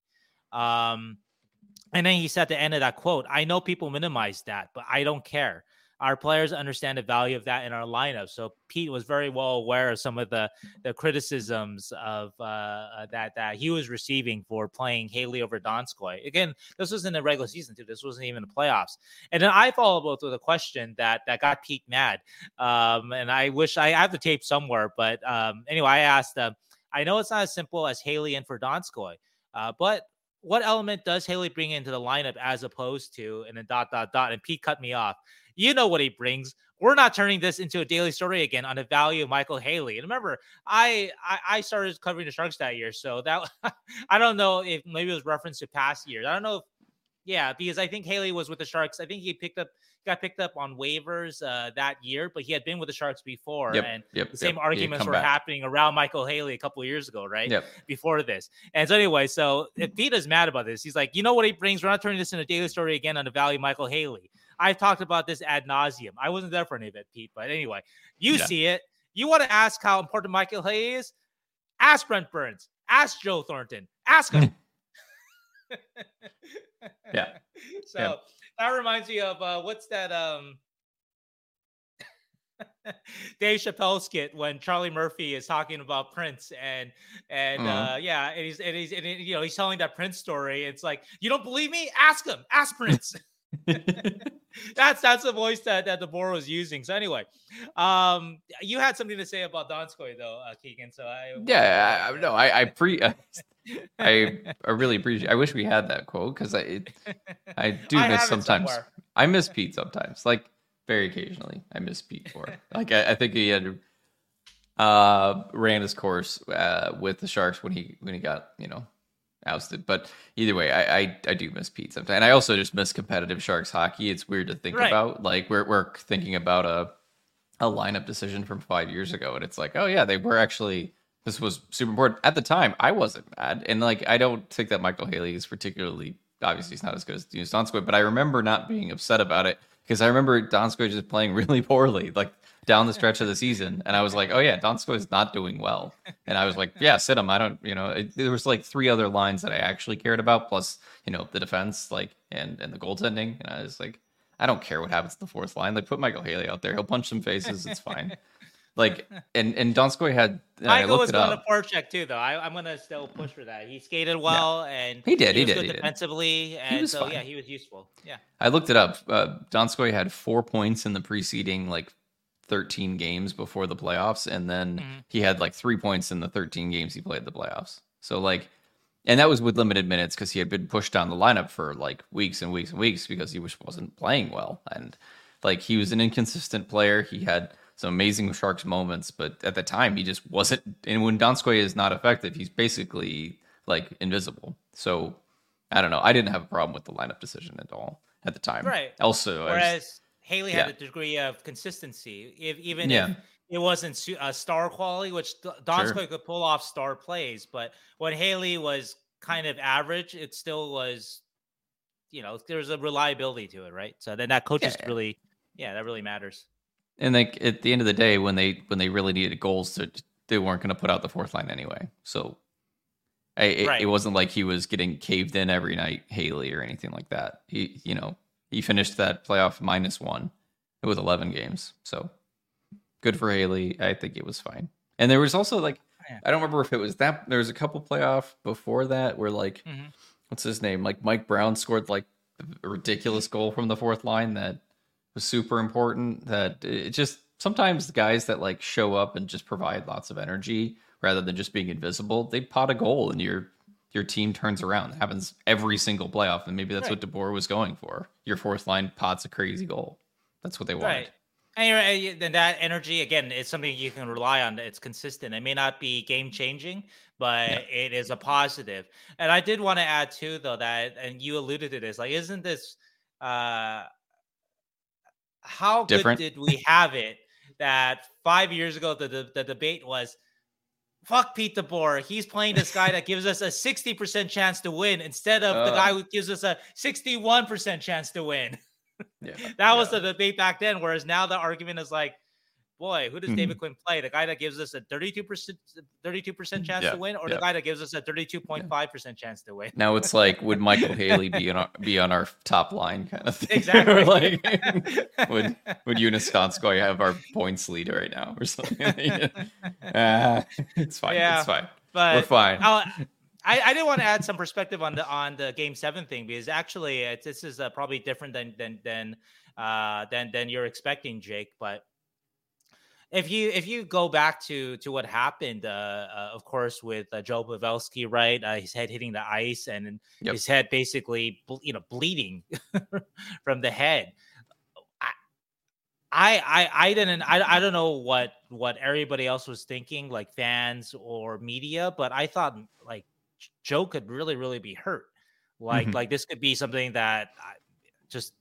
Um, and then he said at the end of that quote, I know people minimize that, but I don't care our players understand the value of that in our lineup. So Pete was very well aware of some of the the criticisms of uh, uh, that that he was receiving for playing Haley over Donskoi. Again, this was in the regular season too. This wasn't even the playoffs. And then I followed up with a question that that got Pete mad. Um, and I wish I have the tape somewhere, but um, anyway, I asked. Uh, I know it's not as simple as Haley and for Donskoi, uh, but what element does Haley bring into the lineup as opposed to and then dot dot dot and Pete cut me off. You know what he brings. We're not turning this into a daily story again on the value of Micheal Haley. And remember, I I, I started covering the Sharks that year, so that I don't know if maybe it was reference to past years. I don't know if yeah, because I think Haley was with the Sharks. I think he picked up got picked up on waivers uh, that year, but he had been with the Sharks before, yep, and yep, the same yep. arguments were back. happening around Micheal Haley a couple years ago, right? Before this, and so anyway, so if Pete is mad about this, he's like, you know what he brings? We're not turning this into a daily story again on the value of Micheal Haley. I've talked about this ad nauseum. I wasn't there for any of it, Pete, but anyway, you yeah. see it. You want to ask how important Micheal Haley is? Ask Brent Burns. Ask Joe Thornton. Ask him. yeah. So yeah. that reminds me of uh, what's that? Um, Dave Chappelle skit when Charlie Murphy is talking about Prince and and uh-huh. uh, yeah, and he's and he's and you know he's telling that Prince story. It's like you don't believe me? Ask him. Ask Prince. that's that's the voice that that DeBoer was using. So anyway, um, you had something to say about Donskoi though, uh, Keegan. So I yeah, I, no, I I pre. I I really appreciate. I wish we had that quote because I I do I miss sometimes. I miss Pete sometimes, like very occasionally. I miss Pete for like I, I, think he had uh ran his course uh with the Sharks when he when he got you know ousted. But either way, I, I, I do miss Pete sometimes, and I also just miss competitive Sharks hockey. It's weird to think right. about. Like we're we're thinking about a a lineup decision from five years ago, and it's like, oh yeah, they were actually this was super important at the time. I wasn't mad, and like I don't think that Micheal Haley is particularly obviously he's not as good as Donskoi, but I remember not being upset about it because I remember Donskoi just playing really poorly. Like down the stretch of the season, and I was like, "Oh yeah, Donskoi is not doing well." And I was like, "Yeah, sit him." I don't, you know, it, there was like three other lines that I actually cared about, plus you know the defense, like and and the goaltending, and I was like, I don't care what happens to the fourth line. Like put Micheal Haley out there, he'll punch some faces, it's fine. like and and Donskoi had uh, Micheal was going to forecheck too, though. I, am going to still push for that. He skated well, yeah. and he did. He, he did. He defensively, did. and so fine. yeah, he was useful. Yeah, I looked it up. Uh, Donskoi had four points in the preceding like 13 games before the playoffs, and then mm-hmm. he had like three points in the 13 games he played the playoffs. So like, and that was with limited minutes because he had been pushed down the lineup for like weeks and weeks and weeks because he was wasn't playing well, and like he was an inconsistent player. He had some amazing Sharks moments, but at the time he just wasn't. And when Donskoi is not effective, he's basically like invisible. So I don't know. I didn't have a problem with the lineup decision at all at the time. Right. Also, whereas Haley yeah. had a degree of consistency, if, even yeah. if it wasn't a uh, star quality, which Donskoi sure. could pull off star plays, but when Haley was kind of average, it still was, you know, there's a reliability to it, right? So then that coaches yeah. really, yeah, that really matters. And like at the end of the day, when they when they really needed goals, to, they weren't going to put out the fourth line anyway. So I, it, right. it wasn't like he was getting caved in every night, Haley or anything like that. He, you know, he finished that playoff minus one with 11 games. So good for Haley. I think it was fine. And there was also like, I don't remember if it was that. There was a couple playoff before that where like, mm-hmm. what's his name? Like Mike Brown scored like a ridiculous goal from the fourth line that was super important. That it just sometimes the guys that like show up and just provide lots of energy rather than just being invisible, they pot a goal and you're your team turns around. It happens every single playoff, and maybe that's right. what DeBoer was going for. Your fourth line pots a crazy goal. That's what they wanted. Right. And then that energy again is something you can rely on. It's consistent. It may not be game changing, but yeah. it is a positive. And I did want to add too, though, that and you alluded to this. Like, isn't this uh how Different? good did we have it that five years ago the, the, the debate was fuck Pete DeBoer. He's playing this guy that gives us a 60% chance to win instead of uh, the guy who gives us a 61% chance to win. Yeah. that was yeah. the debate back then. Whereas now the argument is like, boy, who does mm-hmm. David Quinn play? The guy that gives us a 32%, 32% chance yeah. to win, or the guy that gives us a 32.5% chance to win? Now it's like, would Micheal Haley be on our, be on our top line kind of thing? Exactly. like, would would Joonas Donskoi have our points lead right now or something? uh, it's fine. Yeah, it's fine. But We're fine. I'll, I, I did want to add some perspective on the on the game seven thing because actually it's, this is uh, probably different than than than uh, than than you're expecting, Jake. But if you if you go back to to what happened, uh, uh, of course, with uh, Joe Pavelski, right? Uh, his head hitting the ice and yep. his head basically, you know, bleeding from the head. I, I I didn't I, I don't know what what everybody else was thinking like fans or media but I thought like Joe could really, really be hurt. Like, mm-hmm. like this could be something that just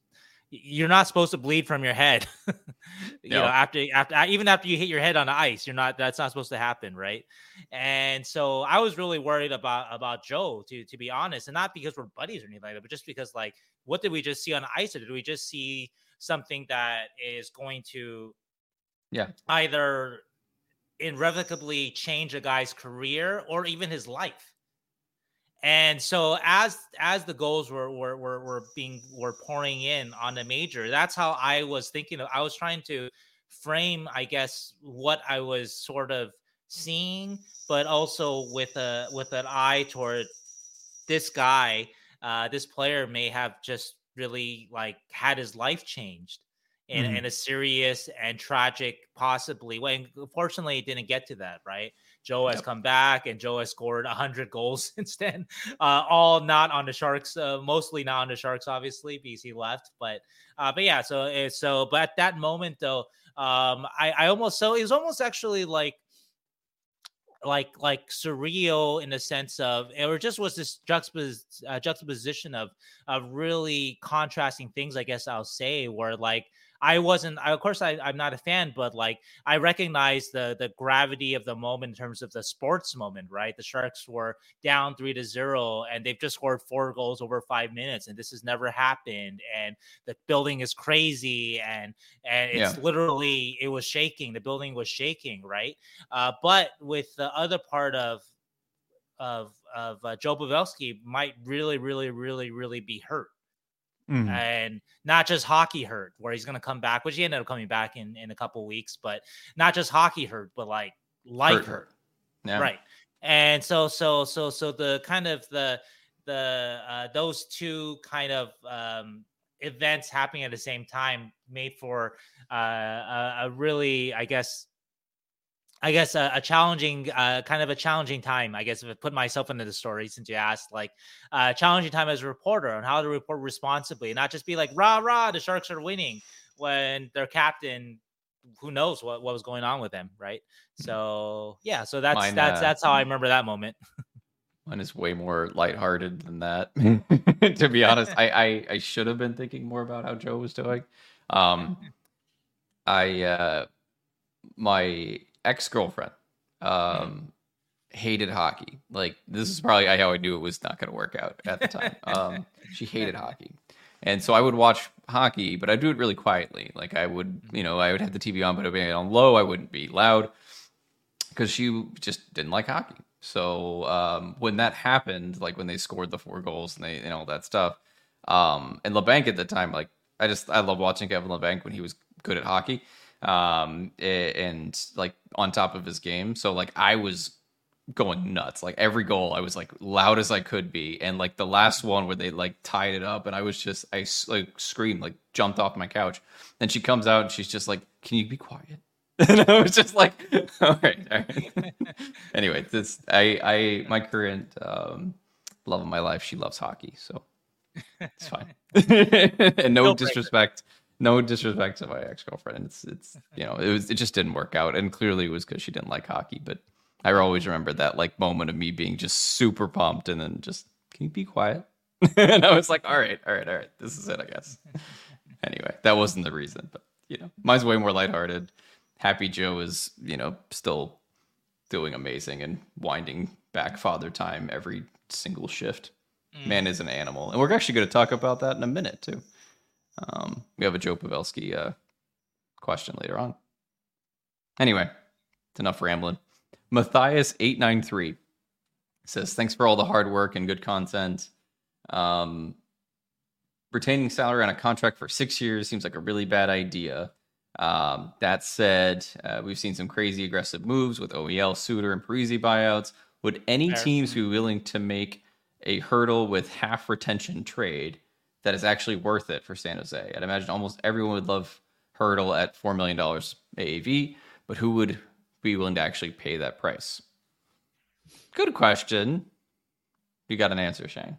you're not supposed to bleed from your head. you know, after after even after you hit your head on the ice, you're not. That's not supposed to happen, right? And so I was really worried about about Joe, to to be honest, and not because we're buddies or anything like that, but just because like, what did we just see on ice? Or did we just see something that is going to, yeah, either irrevocably change a guy's career or even his life? And so as as the goals were were were, were being were pouring in on the major, that's how I was thinking of. I was trying to frame, I guess, what I was sort of seeing, but also with a with an eye toward this guy, uh, this player may have just really like had his life changed in, mm-hmm. in a serious and tragic possibly way. Unfortunately, it didn't get to that, right? Joe has yep. come back and Joe has scored 100 goals since then. Uh, all not on the Sharks, uh, mostly not on the Sharks, obviously, because he left. But uh, but yeah, so eh, so but at that moment though, um, I, I almost so it was almost actually like like like surreal in the sense of it just was this juxtapos- uh, juxtaposition of of really contrasting things i guess i'll say where like I wasn't. I, of course, I, I'm not a fan, but like I recognize the the gravity of the moment in terms of the sports moment. Right, the Sharks were down three to zero, and they've just scored four goals over five minutes, and this has never happened. And the building is crazy, and and it's yeah. literally it was shaking. The building was shaking. Right, uh, but with the other part of of of uh, Joe Pavelski might really, really, really, really be hurt mm. and not just hockey hurt, where he's going to come back, which he ended up coming back in in a couple weeks, but not just hockey hurt, but like life hurt, hurt. Yeah. right? And so, so, so, so the kind of the the uh, those two kind of um, events happening at the same time made for uh, a, a really, I guess, I guess a, a challenging, uh, kind of a challenging time. I guess if I put myself into the story, since you asked, like a uh, challenging time as a reporter on how to report responsibly, and not just be like rah rah, the Sharks are winning when their captain, who knows what, what was going on with them, right? Mm-hmm. So yeah, so that's Mine, that's uh, that's how I remember that moment. Mine is way more lighthearted than that. to be honest, I, I I should have been thinking more about how Joe was doing. Um, I uh, my ex girlfriend um, hated hockey. Like this is probably how I knew it was not going to work out at the time. Um, she hated hockey, and so I would watch hockey, but I'd do it really quietly. Like I would, you know, I would have the TV on, but I'd be on low. I wouldn't be loud because she just didn't like hockey. So um, when that happened, like when they scored the four goals and they and all that stuff, um, and Labanc at the time, like I just I love watching Kevin Labanc when he was good at hockey um, and like on top of his game. So like I was going nuts. Like every goal, I was like loud as I could be, and like the last one where they like tied it up, and I was just I like screamed, like jumped off my couch. And she comes out and she's just like, "Can you be quiet?" and I was just like, "All right, all right." anyway, this I I my current um love of my life. She loves hockey, so it's fine. and no, no disrespect, no disrespect to my ex girlfriend. It's it's you know it was it just didn't work out, and clearly it was because she didn't like hockey. But I always remember that like moment of me being just super pumped, and then just can you be quiet? and I was like, all right, all right, all right, this is it, I guess. anyway, that wasn't the reason, but you know, mine's way more lighthearted. Happy Joe is you know still doing amazing and winding back father time every single shift. Mm. Man is an animal, and we're actually going to talk about that in a minute too. Um, we have a Joe Pavelski uh, question later on. Anyway, it's enough rambling. Matthias eight nine three says, "Thanks for all the hard work and good content. Um, retaining salary on a contract for six years seems like a really bad idea. Um, that said, uh, we've seen some crazy aggressive moves with OEL, Suter, and Parise buyouts. Would any teams be willing to make a Hertl with half retention trade that is actually worth it for San Jose? I'd imagine almost everyone would love Hertl at $4 million AAV, but who would be willing to actually pay that price? Good question. You got an answer, Shane?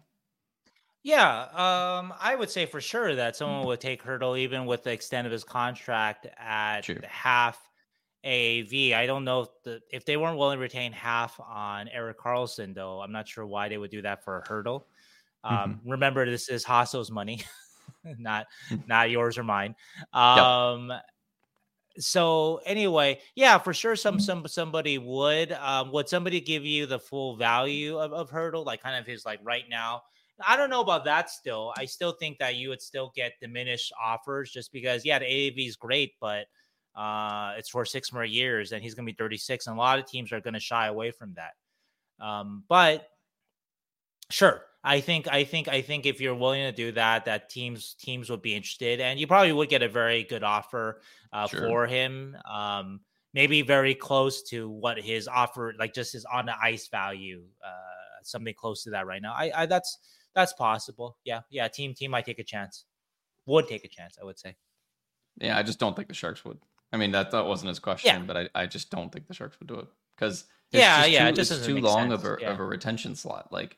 Yeah, um, I would say for sure that someone would take Hertl even with the extent of his contract at True. half AAV. I don't know if, the, if they weren't willing to retain half on Erik Karlsson, though. I'm not sure why they would do that for a Hertl. Um, mm-hmm. Remember, this is Hasso's money, not not yours or mine. Um, yep. So anyway, yeah, for sure, some some somebody would. Um, would somebody give you the full value of, of Hertl, like kind of his like right now? I don't know about that still. I still think that you would still get diminished offers just because, yeah, the AAV is great, but uh, it's for six more years and he's going to be 36. And a lot of teams are going to shy away from that. Um, but sure. I think I think I think if you're willing to do that, that teams teams would be interested, and you probably would get a very good offer uh, sure. for him. Um, maybe very close to what his offer, like just his on the ice value, uh, something close to that right now. I, I that's that's possible. Yeah, yeah. Team team might take a chance. Would take a chance, I would say. Yeah, I just don't think the Sharks would. I mean, that that wasn't his question, yeah. but I, I just don't think the Sharks would do it because yeah, yeah, too, it just it's too long of a yeah. of a retention slot. Like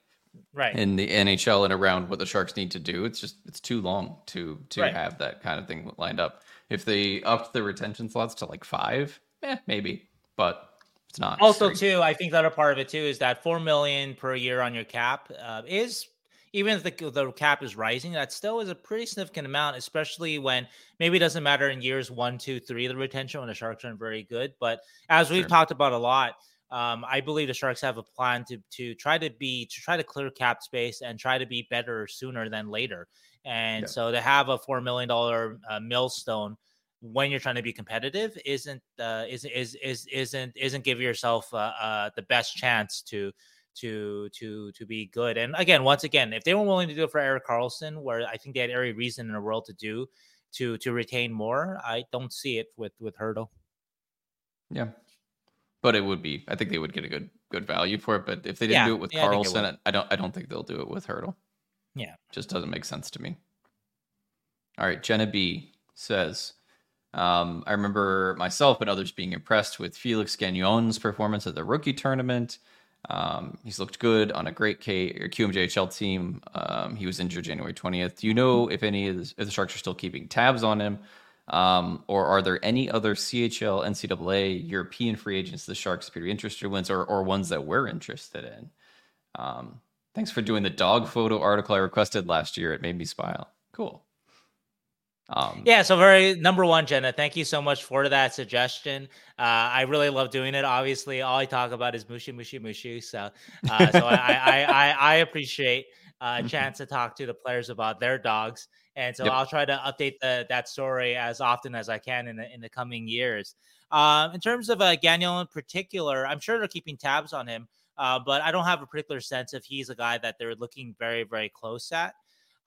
right in the NHL and around what the Sharks need to do, it's just it's too long to to right. have that kind of thing lined up. If they upped the retention slots to like five, eh, maybe, but it's not. Also, too, I think the other part of it too is that four million per year on your cap uh, is even if the, the cap is rising, that still is a pretty significant amount, especially when maybe it doesn't matter in years one, two, three, the retention when the Sharks aren't very good. But as we've talked about a lot, um, I believe the Sharks have a plan to to try to be to try to clear cap space and try to be better sooner than later. And yeah. so to have a four million dollar uh, millstone when you're trying to be competitive isn't uh, is is is isn't isn't give yourself uh, uh, the best chance to to to to be good. And again, once again, if they were willing to do it for Erik Karlsson, where I think they had every reason in the world to do to to retain more, I don't see it with with Hertl. Yeah, but it would be. I think they would get a good good value for it. But if they didn't yeah, do it with yeah, Karlsson, I, I, don't. I don't think they'll do it with Hertl. Yeah, just doesn't make sense to me. All right, Jenna B says. Um, I remember myself and others being impressed with Felix Gagnon's performance at the rookie tournament. Um, he's looked good on a great K or QMJHL team. Um, he was injured January 20th. Do you know if any of the, if the Sharks are still keeping tabs on him? Um, or are there any other CHL, NCAA, European free agents the Sharks appear interested in, or, or ones that we're interested in? Um, thanks for doing the dog photo article I requested last year. It made me smile. Cool. Um, yeah, so very number one, Jenna. Thank you so much for that suggestion. Uh, I really love doing it. Obviously, all I talk about is mushy, mushy, mushy. So, uh, so I, I, I, I, appreciate uh, a chance to talk to the players about their dogs, and so yep. I'll try to update the, that story as often as I can in the in the coming years. Um, in terms of uh, Gagnon in particular, I'm sure they're keeping tabs on him, uh, but I don't have a particular sense if he's a guy that they're looking very, very close at.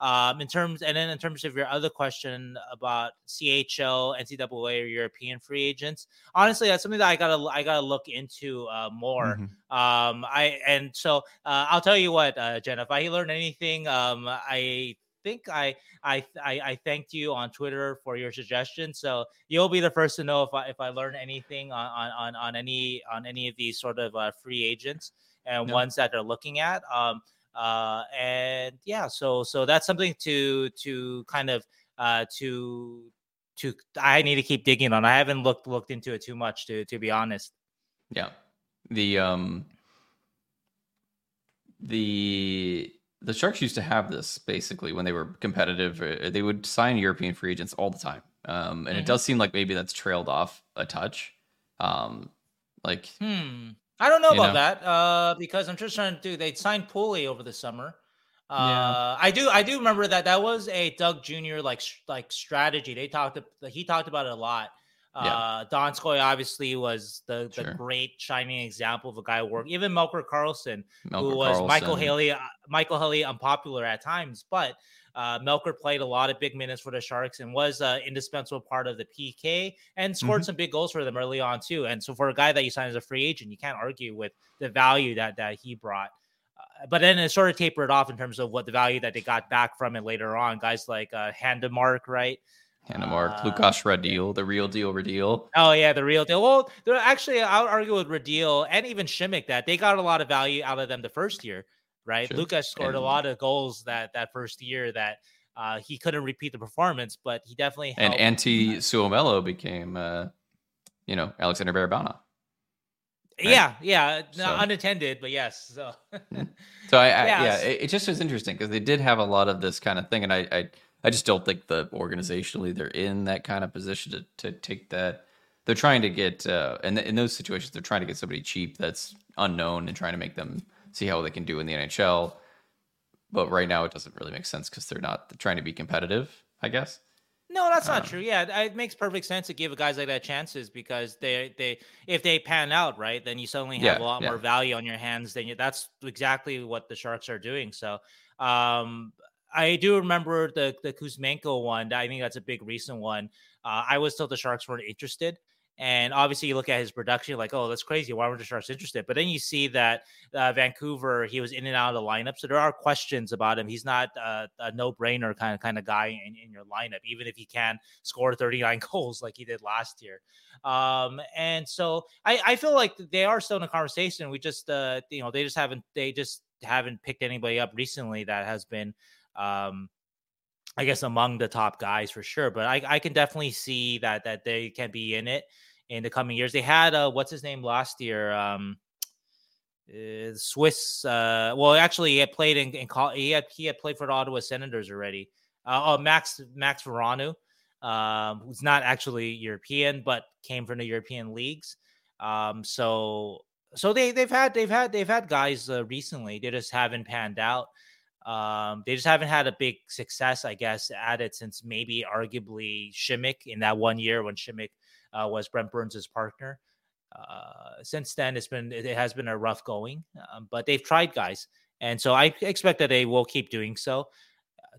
Um, in terms, and then in terms of your other question about CHL, NCAA, or European free agents, honestly, that's something that I gotta I gotta look into uh, more. Mm-hmm. Um, I and so uh, I'll tell you what, uh, Jen, if I learned anything, um, I think I, I I I thanked you on Twitter for your suggestion. So you'll be the first to know if I if I learn anything on on on any on any of these sort of uh, free agents and ones that they're looking at. Um, Uh, and yeah, so so that's something to to kind of uh, to to I need to keep digging on. I haven't looked looked into it too much to to be honest. Yeah. The um the the Sharks used to have this basically when they were competitive. Uh, they would sign European free agents all the time, um, and mm-hmm. it does seem like maybe that's trailed off a touch. Um, like, hmm, I don't know about know? that uh, because I'm just trying to do. They signed Pooley over the summer. Uh, yeah. I do. I do remember that that was a Doug Jr. like like strategy. They talked. He talked about it a lot. Yeah. Uh, Donskoi obviously was the, the great shining example of a guy who worked. Even Melker Karlsson, Melker who was Karlsson. Micheal Haley, uh, Micheal Haley unpopular at times, but uh, Melker played a lot of big minutes for the Sharks and was an indispensable part of the PK and scored mm-hmm. some big goals for them early on too. And so for a guy that you signed as a free agent, you can't argue with the value that that he brought. Uh, but then it sort of tapered off in terms of what the value that they got back from it later on. Guys like uh, Handemark, right? Handemark, uh, Lukas Radil, the real deal Radil. Oh yeah, the real deal. Well, actually I would argue with Radil and even Simek that they got a lot of value out of them the first year, right? Sure. Lukas scored and, a lot of goals that that first year that uh, he couldn't repeat the performance, but he definitely and Antti Suomela became, uh, you know, Alexander Barabanov. Right? Yeah, yeah, so. unattended, but yes. So, mm. so I, I yeah, it, it, just was interesting because they did have a lot of this kind of thing, and I, I I just don't think the organizationally they're in that kind of position to, to take that. They're trying to get, uh, and in those situations, they're trying to get somebody cheap that's unknown and trying to make them see how they can do in the NHL. But right now, it doesn't really make sense because they're not they're trying to be competitive, I guess. No, that's not um, true. Yeah, it makes perfect sense to give guys like that chances because they they if they pan out right, then you suddenly have yeah, a lot yeah. more value on your hands. Then you, that's exactly what the Sharks are doing. So, um, I do remember the the Kuzmenko one. I think that's a big recent one. Uh, I was told the Sharks weren't interested. And obviously, you look at his production, like, oh, that's crazy. Why weren't the Sharks interested? But then you see that uh, Vancouver, he was in and out of the lineup, so there are questions about him. He's not uh, a no-brainer kind of kind of guy in, in your lineup, even if he can score 39 goals like he did last year. Um, and so I, I feel like they are still in a conversation. We just, uh, you know, they just haven't they just haven't picked anybody up recently that has been um, I guess among the top guys for sure. But I, I can definitely see that that they can be in it in the coming years. They had uh, what's his name last year? Um, uh, Swiss. Uh, well, actually, he had played in, in he had he had played for the Ottawa Senators already. Uh, oh, Max Max Veronneau, um, who's not actually European, but came from the European leagues. Um, so so they they've had they've had they've had guys uh, recently. They just haven't panned out. Um, they just haven't had a big success, I guess, at it since maybe arguably Simek in that one year when Simek uh, was Brent Burns' partner. Uh, since then, it's been it has been a rough going, um, but they've tried guys, and so I expect that they will keep doing so.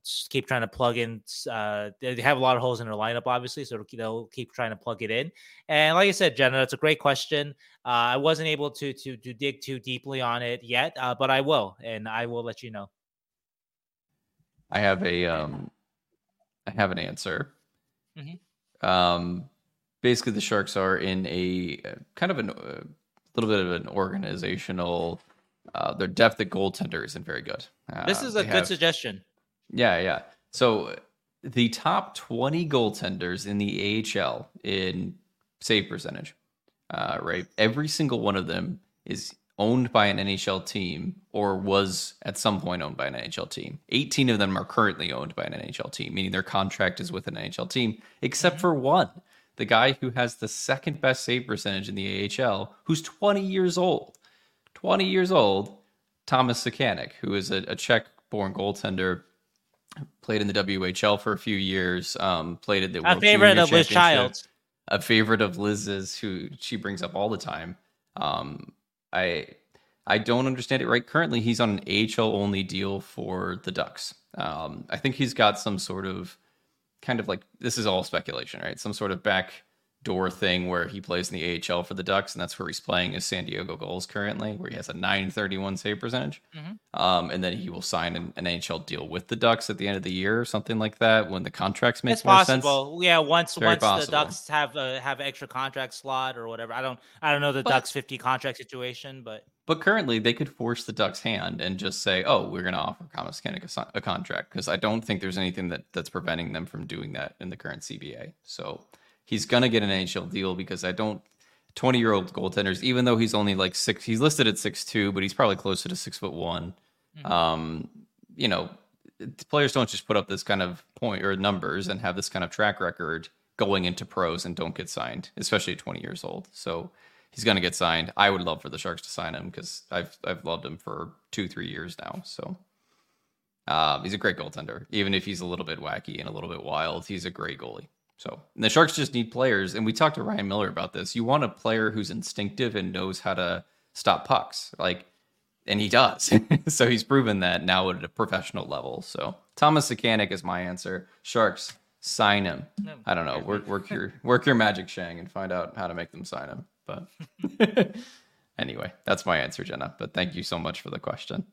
Just keep trying to plug in. Uh, they have a lot of holes in their lineup, obviously, so they'll keep trying to plug it in. And like I said, Jenna, that's a great question. Uh, I wasn't able to to to dig too deeply on it yet, uh, but I will, and I will let you know. I have a um, I have an answer. Mm-hmm. Um, basically, the Sharks are in a uh, kind of a uh, little bit of an organizational. Uh, their depth at goaltender isn't very good. Uh, this is a good have, suggestion. Yeah, yeah. So the top 20 goaltenders in the AHL in save percentage, uh, right? Every single one of them is owned by an NHL team or was at some point owned by an NHL team. 18 of them are currently owned by an NHL team, meaning their contract is with an NHL team, except for one, the guy who has the second best save percentage in the AHL, who's 20 years old. 20 years old, Thomas Suchanek, who is a, a Czech born goaltender, played in the WHL for a few years, um, played at the a favorite of Liz Childs. A favorite of Liz's, who she brings up all the time. Um, I I don't understand it right. Currently, he's on an AHL only deal for the Ducks. Um, I think he's got some sort of kind of like this is all speculation, right? Some sort of back door thing where he plays in the AHL for the Ducks, and that's where he's playing his San Diego Gulls currently, where he has a 931 save percentage. Mm-hmm. Um, and then he will sign an, an, NHL deal with the Ducks at the end of the year or something like that when the contracts make it's more possible. sense. Yeah, once once possible. the Ducks have a have extra contract slot or whatever. I don't I don't know the but, Ducks 50 contract situation, but But currently, they could force the Ducks' hand and just say, "Oh, we're going to offer Kennick a, a contract," because I don't think there's anything that that's preventing them from doing that in the current CBA. So he's going to get an NHL deal because I don't. 20 year old goaltenders, even though he's only like six, he's listed at six two, but he's probably closer to six foot one. Mm-hmm. Um, you know, players don't just put up this kind of point or numbers and have this kind of track record going into pros and don't get signed, especially at 20 years old. So he's going to get signed. I would love for the Sharks to sign him because I've I've loved him for two three years now. So uh, he's a great goaltender, even if he's a little bit wacky and a little bit wild. He's a great goalie. So the Sharks just need players, and we talked to Ryan Miller about this. You want a player who's instinctive and knows how to stop pucks, like, and he does. so he's proven that now at a professional level. So Thomas Suchanek is my answer. Sharks sign him. No, I don't know. Work work your work your magic, Shang, and find out how to make them sign him. But anyway, that's my answer, Jenna. But thank you so much for the question.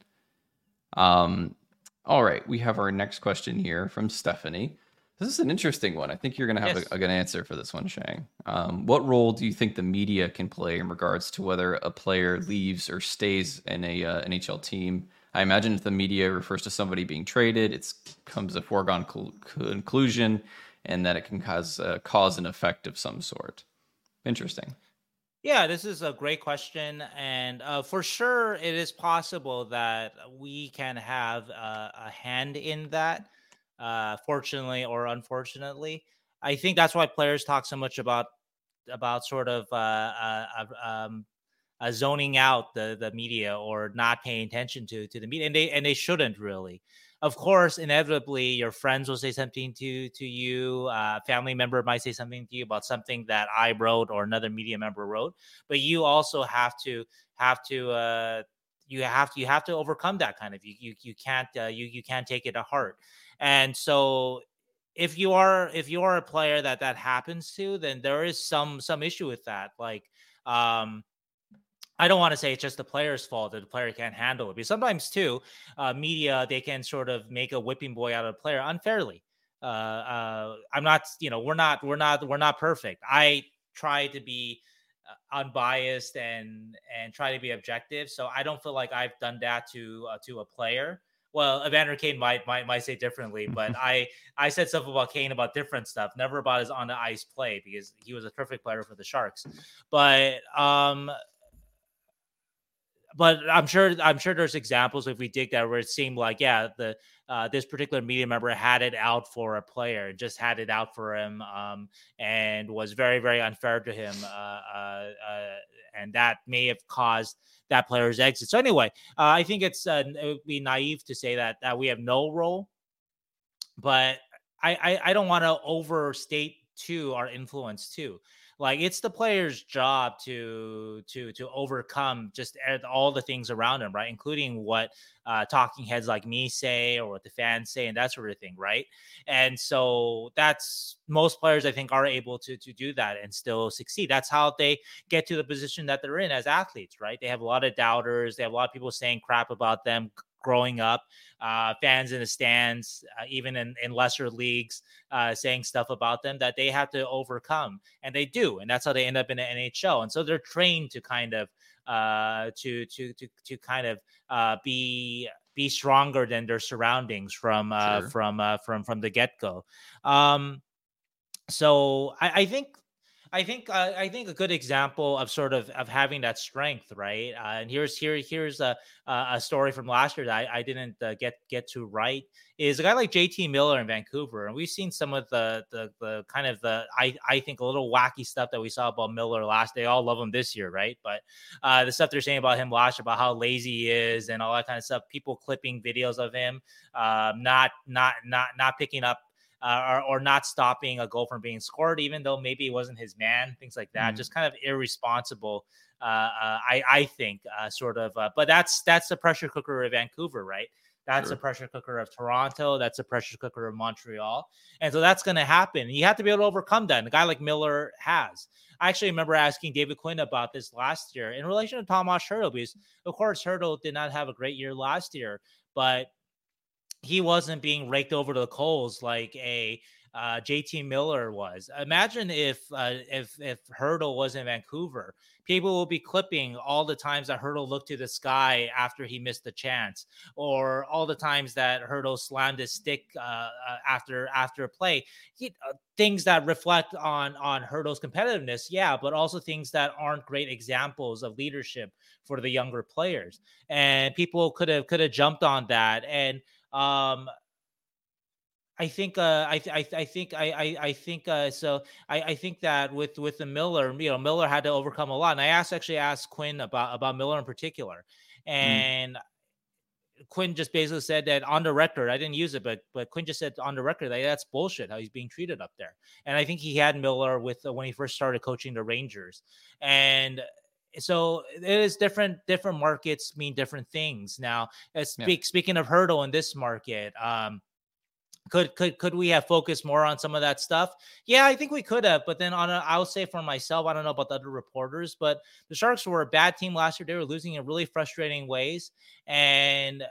Um, all right, we have our next question here from Stephanie. This is an interesting one. I think you're going to have yes. a, a, good answer for this one, Shang. Um, what role do you think the media can play in regards to whether a player leaves or stays in a uh, NHL team? I imagine if the media refers to somebody being traded, it comes a foregone conclusion, and that it can cause uh, cause an effect of some sort. Interesting. Yeah, this is a great question. And uh, for sure, it is possible that we can have a, a hand in that, uh, fortunately or unfortunately. I think that's why players talk so much about about sort of uh, uh, um, uh, zoning out the the media or not paying attention to to the media, and they and they shouldn't really of course, inevitably, your friends will say something to to you. Uh, family member might say something to you about something that I wrote or another media member wrote. But you also have to have to uh, you have to you have to overcome that kind of you you you can't uh, you you can't take it to heart. And so if you are if you are a player that that happens to, then there is some some issue with that. Like um I don't want to say it's just the player's fault that the player can't handle it, because sometimes too, uh, media they can sort of make a whipping boy out of a player unfairly. Uh, uh, I'm not, you know, we're not, we're not, we're not perfect. I try to be uh, unbiased and and try to be objective, so I don't feel like I've done that to uh, to a player. Well, Evander Kane might, might might say differently, but I I said stuff about Kane about different stuff, never about his on the ice play because he was a terrific player for the Sharks. But um, but I'm sure I'm sure there's examples if we dig that where it seemed like yeah the uh, this particular media member had it out for a player, just had it out for him, um, and was very very unfair to him, uh, uh, uh and that may have caused that player's exit. So anyway, uh, I think it's uh, it would be naive to say that that we have no role, but I I, I don't want to overstate too our influence too like it's the player's job to to to overcome just all the things around him right? Including what uh, talking heads like me say or what the fans say and that sort of thing right? And so that's most players i think are able to to do that and still succeed. That's how they get to the position that they're in as athletes right? They have a lot of doubters. They have a lot of people saying crap about them growing up, uh, fans in the stands, uh, even in, in lesser leagues, uh, saying stuff about them that they have to overcome, and they do, and that's how they end up in the NHL. And so they're trained to kind of uh, to to to to kind of uh, be be stronger than their surroundings from uh, sure. from uh, from from the get go. Um, so I, I think I think uh, I think a good example of sort of of having that strength, right? Uh, and here's here here's a a story from last year that I, I didn't uh, get get to write is a guy like JT Miller in Vancouver, and we've seen some of the the the kind of the I I think a little wacky stuff that we saw about Miller last. They all love him this year, right? But uh, the stuff they're saying about him last year, about how lazy he is and all that kind of stuff, people clipping videos of him, um, not not not not picking up uh, or, or, not stopping a goal from being scored, even though maybe it wasn't his man, things like that. Mm-hmm. Just kind of irresponsible, uh, uh, I, I think, uh, sort of. Uh, but that's that's the pressure cooker of Vancouver, right? That's sure. a pressure cooker of Toronto. That's a pressure cooker of Montreal. And so that's going to happen. You have to be able to overcome that. And a guy like Miller has. I actually remember asking David Quinn about this last year in relation to Tomas Hertl, because of course Hertl did not have a great year last year, but he wasn't being raked over to the coals like a uh, JT Miller was. Imagine if uh, if if Hertl was in Vancouver, people will be clipping all the times that Hertl looked to the sky after he missed the chance, or all the times that Hertl slammed his stick uh, uh after after a play. He, uh, things that reflect on on Hertl's competitiveness, yeah, but also things that aren't great examples of leadership for the younger players. And people could have could have jumped on that and um I think uh, I, I I think I I, I think uh, so I, I think that with with the Miller you know Miller had to overcome a lot and I asked actually asked Quinn about about Miller in particular mm. and mm. Quinn just basically said that on the record I didn't use it but but Quinn just said on the record that that's bullshit how he's being treated up there and I think he had Miller with uh, when he first started coaching the Rangers and so it is different different markets mean different things now speak, yeah. speaking of Hertl in this market um could could could we have focused more on some of that stuff? Yeah, I think we could have. But then on a, I'll say for myself, I don't know about the other reporters, but the Sharks were a bad team last year. They were losing in really frustrating ways, and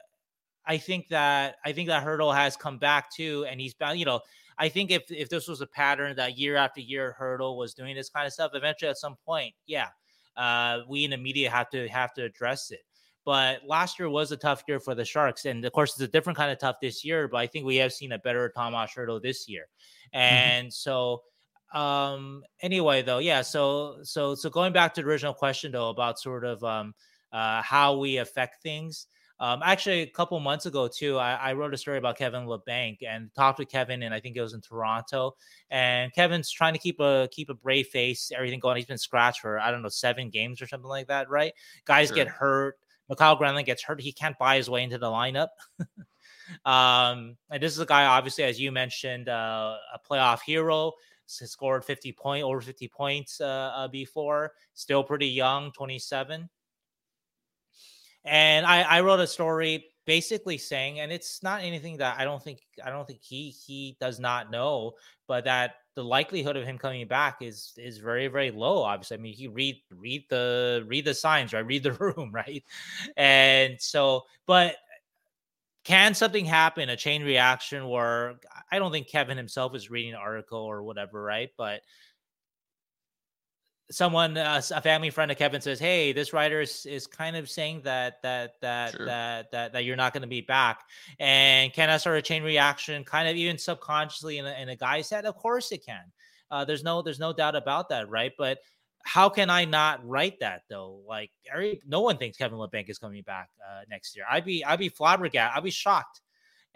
I think that I think that Hertl has come back too, and he's been you know. I think if if this was a pattern that year after year Hertl was doing this kind of stuff, eventually at some point, yeah, uh, we in the media have to have to address it. But last year was a tough year for the Sharks. And of course, it's a different kind of tough this year. But I think we have seen a better Tomas Hertl this year. Mm-hmm. And mm-hmm. so, um, anyway, though, yeah. So, so, so going back to the original question, though, about sort of um, uh, how we affect things. Um, actually, a couple months ago too, I, I, wrote a story about Kevin Labanc and talked with Kevin, and I think it was in Toronto. And Kevin's trying to keep a keep a brave face, everything going. He's been scratched for I don't know seven games or something like that, right? Guys sure. get hurt. Mikael Granlund gets hurt, he can't buy his way into the lineup. um, and this is a guy, obviously, as you mentioned, uh, a playoff hero. Scored 50 point over 50 points uh, uh, before. Still pretty young, 27. And I, I wrote a story basically saying, and it's not anything that I don't think I don't think he he does not know, but that the likelihood of him coming back is is very very low. Obviously, I mean, he read read the read the signs, right? Read the room, right? And so, but can something happen? A chain reaction where I don't think Kevin himself is reading an article or whatever, right? But someone uh, a family friend of Kevin says, "Hey, this writer is, is kind of saying that that that sure. that that that you're not going to be back." And can I start a chain reaction, kind of even subconsciously in a, in a guy's head? Of course it can. Uh, there's no there's no doubt about that, right? But how can I not write that though? Like, every no one thinks Kevin Labanc is coming back uh, next year. I'd be I'd be flabbergasted. I'd be shocked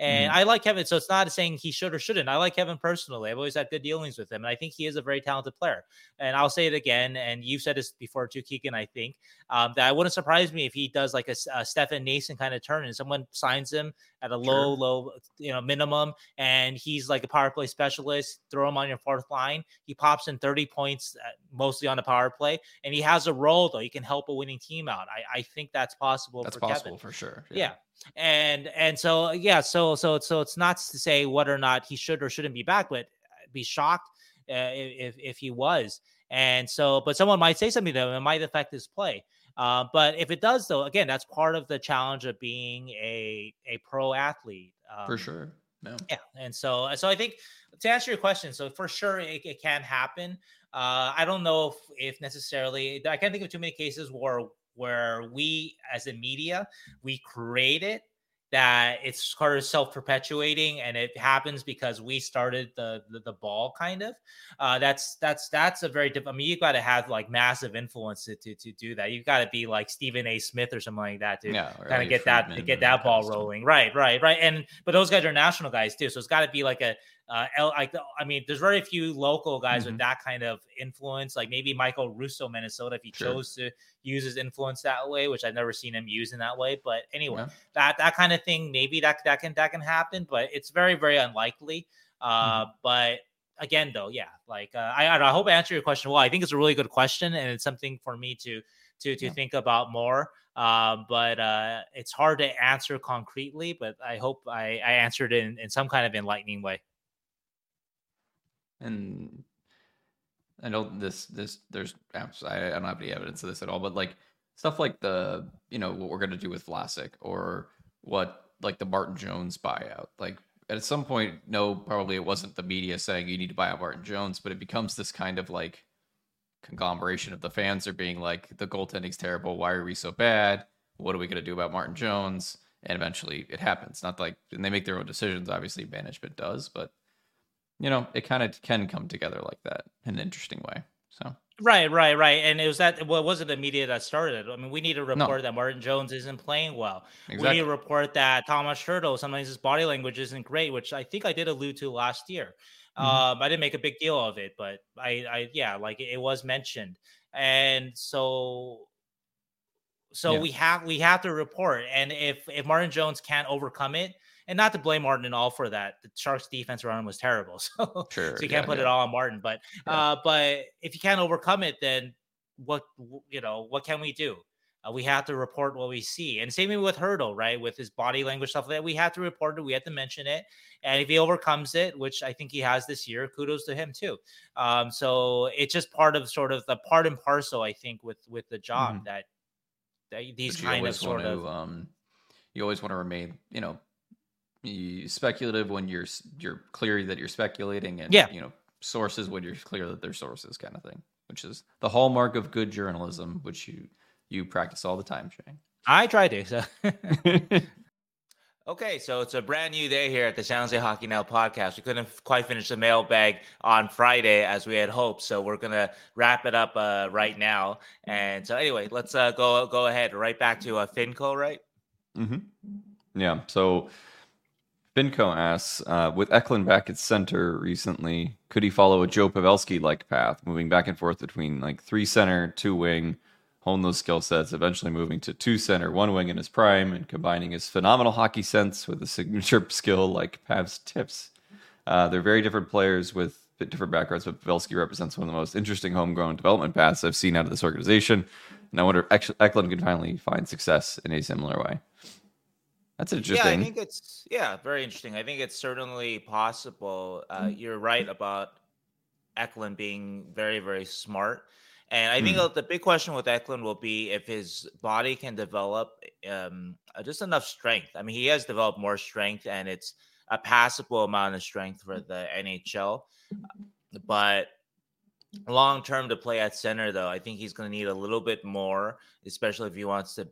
and mm-hmm. I like Kevin. So it's not saying he should or shouldn't. I like Kevin personally. I've always had good dealings with him. And I think he is a very talented player. And I'll say it again. And you've said this before too, Keegan, I think, um, that it wouldn't surprise me if he does like a, a Stefan Noesen kind of turn and someone signs him at a sure. low, low, you know, minimum. And he's like a power play specialist. Throw him on your fourth line. He pops in 30 points, uh, mostly on the power play. And he has a role, though. He can help a winning team out. I, I think that's possible. That's for possible Kevin. for sure. yeah. yeah and and so yeah so so so it's not to say whether or not he should or shouldn't be back but be shocked uh, if if he was. And so but someone might say something though it might affect his play. Uh, but if it does though again that's part of the challenge of being a a pro athlete um, for sure no. yeah. And so so i think to answer your question so for sure it, it can happen. Uh, i don't know if, if necessarily i can't think of too many cases where where we as a media we create it that it's sort of self-perpetuating and it happens because we started the the, the ball kind of. Uh, that's that's that's a very diff- i mean you got to have like massive influence to, to, to do that. You've got to be like stephen a. Smith or something like that to yeah, kind of get that to get that ball rolling. Right right right. And but those guys are national guys too. So it's got to be like a uh, like I mean, there's very few local guys mm-hmm. with that kind of influence. Like maybe Michael Russo, Minnesota, if he sure. chose to use his influence that way, which I've never seen him use in that way. But anyway, yeah. that that kind of thing, maybe that that can that can happen, but it's very very unlikely. Uh, mm-hmm. But again, though, yeah, like uh, I I hope I answered your question well. I think it's a really good question, and it's something for me to to to yeah. think about more. Uh, but uh, it's hard to answer concretely. But I hope I, I answered it in, in some kind of enlightening way and I know this this there's I don't have any evidence of this at all, but like stuff like the you know what we're gonna do with Vlasic or what like the Martin Jones buyout, like at some point, no, probably it wasn't the media saying you need to buy out Martin Jones, but it becomes this kind of like conglomeration of the fans are being like, the goaltending's terrible. Why are we so bad? What are we to do about Martin Jones? And eventually it happens. Not like, and they make their own decisions. Obviously, management does, but you know, it kind of can come together like that in an interesting way. So Right, right, right. And it was that well, it wasn't the media that started it. I mean, we need to report no. that Martin Jones isn't playing well. Exactly. We need to report that Thomas Hertl, sometimes his body language isn't great, which I think I did allude to last year. Mm-hmm. Um, I didn't make a big deal of it, but I, I yeah, like it was mentioned. And so so yeah. we have we have to report. And if if Martin Jones can't overcome it, and not to blame Martin and all for that. The Sharks defense around him was terrible. So, sure, so you can't yeah, put yeah. it all on Martin. But yeah. uh, but if you can't overcome it, then what you know, what can we do? Uh, we have to report what we see. And same with Hertl, right? With his body language stuff that we have to report it, we have to mention it. And if he overcomes it, which I think he has this year, kudos to him too. Um, so it's just part of sort of the part and parcel, I think, with with the job mm-hmm. that, that these kind of sort of um, you always want to remain, you know, you speculative when you're you're clear that you're speculating and yeah. you know sources when you're clear that they're sources kind of thing which is the hallmark of good journalism which you you practice all the time shane. I try to so. Okay so it's a brand new day here at the San Jose Hockey Now podcast. We couldn't quite finish the mailbag on friday as we had hoped so we're gonna wrap it up uh, right now. And so anyway let's uh, go go ahead. Right back to uh, Fin Coe right? Mm-hmm. yeah so Fin Coe asks, uh, with Eklund back at center recently, could he follow a Joe Pavelski like path, moving back and forth between like three center, two wing, hone those skill sets, eventually moving to two center, one wing in his prime, and combining his phenomenal hockey sense with a signature skill like Pav's tips? Uh, they're very different players with different backgrounds, but Pavelski represents one of the most interesting homegrown development paths I've seen out of this organization. And I wonder if Eklund can finally find success in a similar way. That's interesting. Yeah, I think it's yeah, very interesting. I think it's certainly possible. Uh, mm. you're right about Eklund being very, very smart. And I think mm. the big question with Eklund will be if his body can develop um, uh, just enough strength. I mean, he has developed more strength, and it's a passable amount of strength for the NHL. But long term to play at center, though, I think he's going to need a little bit more, especially if he wants to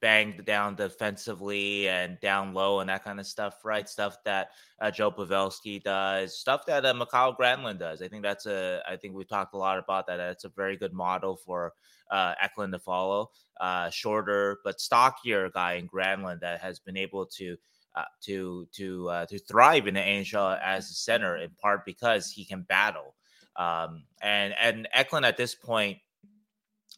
banged down defensively and down low and that kind of stuff, right? Stuff that uh, Joe Pavelski does, stuff that uh, Mikael Granlund does. I think that's a. I think we've talked a lot about that. That's a very good model for uh, Eklund to follow. Uh, shorter but stockier guy in Granlund that has been able to. Uh, to to uh, to thrive in the NHL as a center in part because he can battle, um, and and Eklund at this point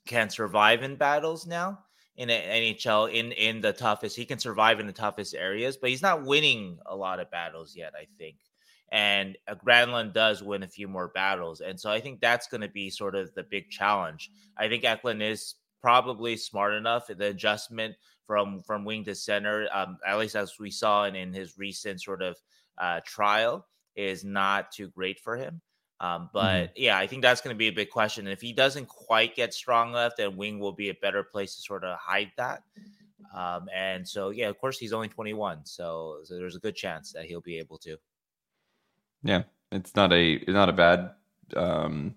can survive in battles now in the NHL in in the toughest. He can survive in the toughest areas, but he's not winning a lot of battles yet. I think, and Granlund does win a few more battles, and so I think that's going to be sort of the big challenge. I think Eklund is probably smart enough. The adjustment from from wing to center, um, at least as we saw in, in his recent sort of uh, trial, is not too great for him. Um, mm-hmm. but mm-hmm. yeah, I think that's going to be a big question. And if he doesn't quite get strong enough, then wing will be a better place to sort of hide that. Um, and so, yeah, of course, he's only 21, so, so, there's a good chance that he'll be able to. Yeah, it's not a it's not a bad um,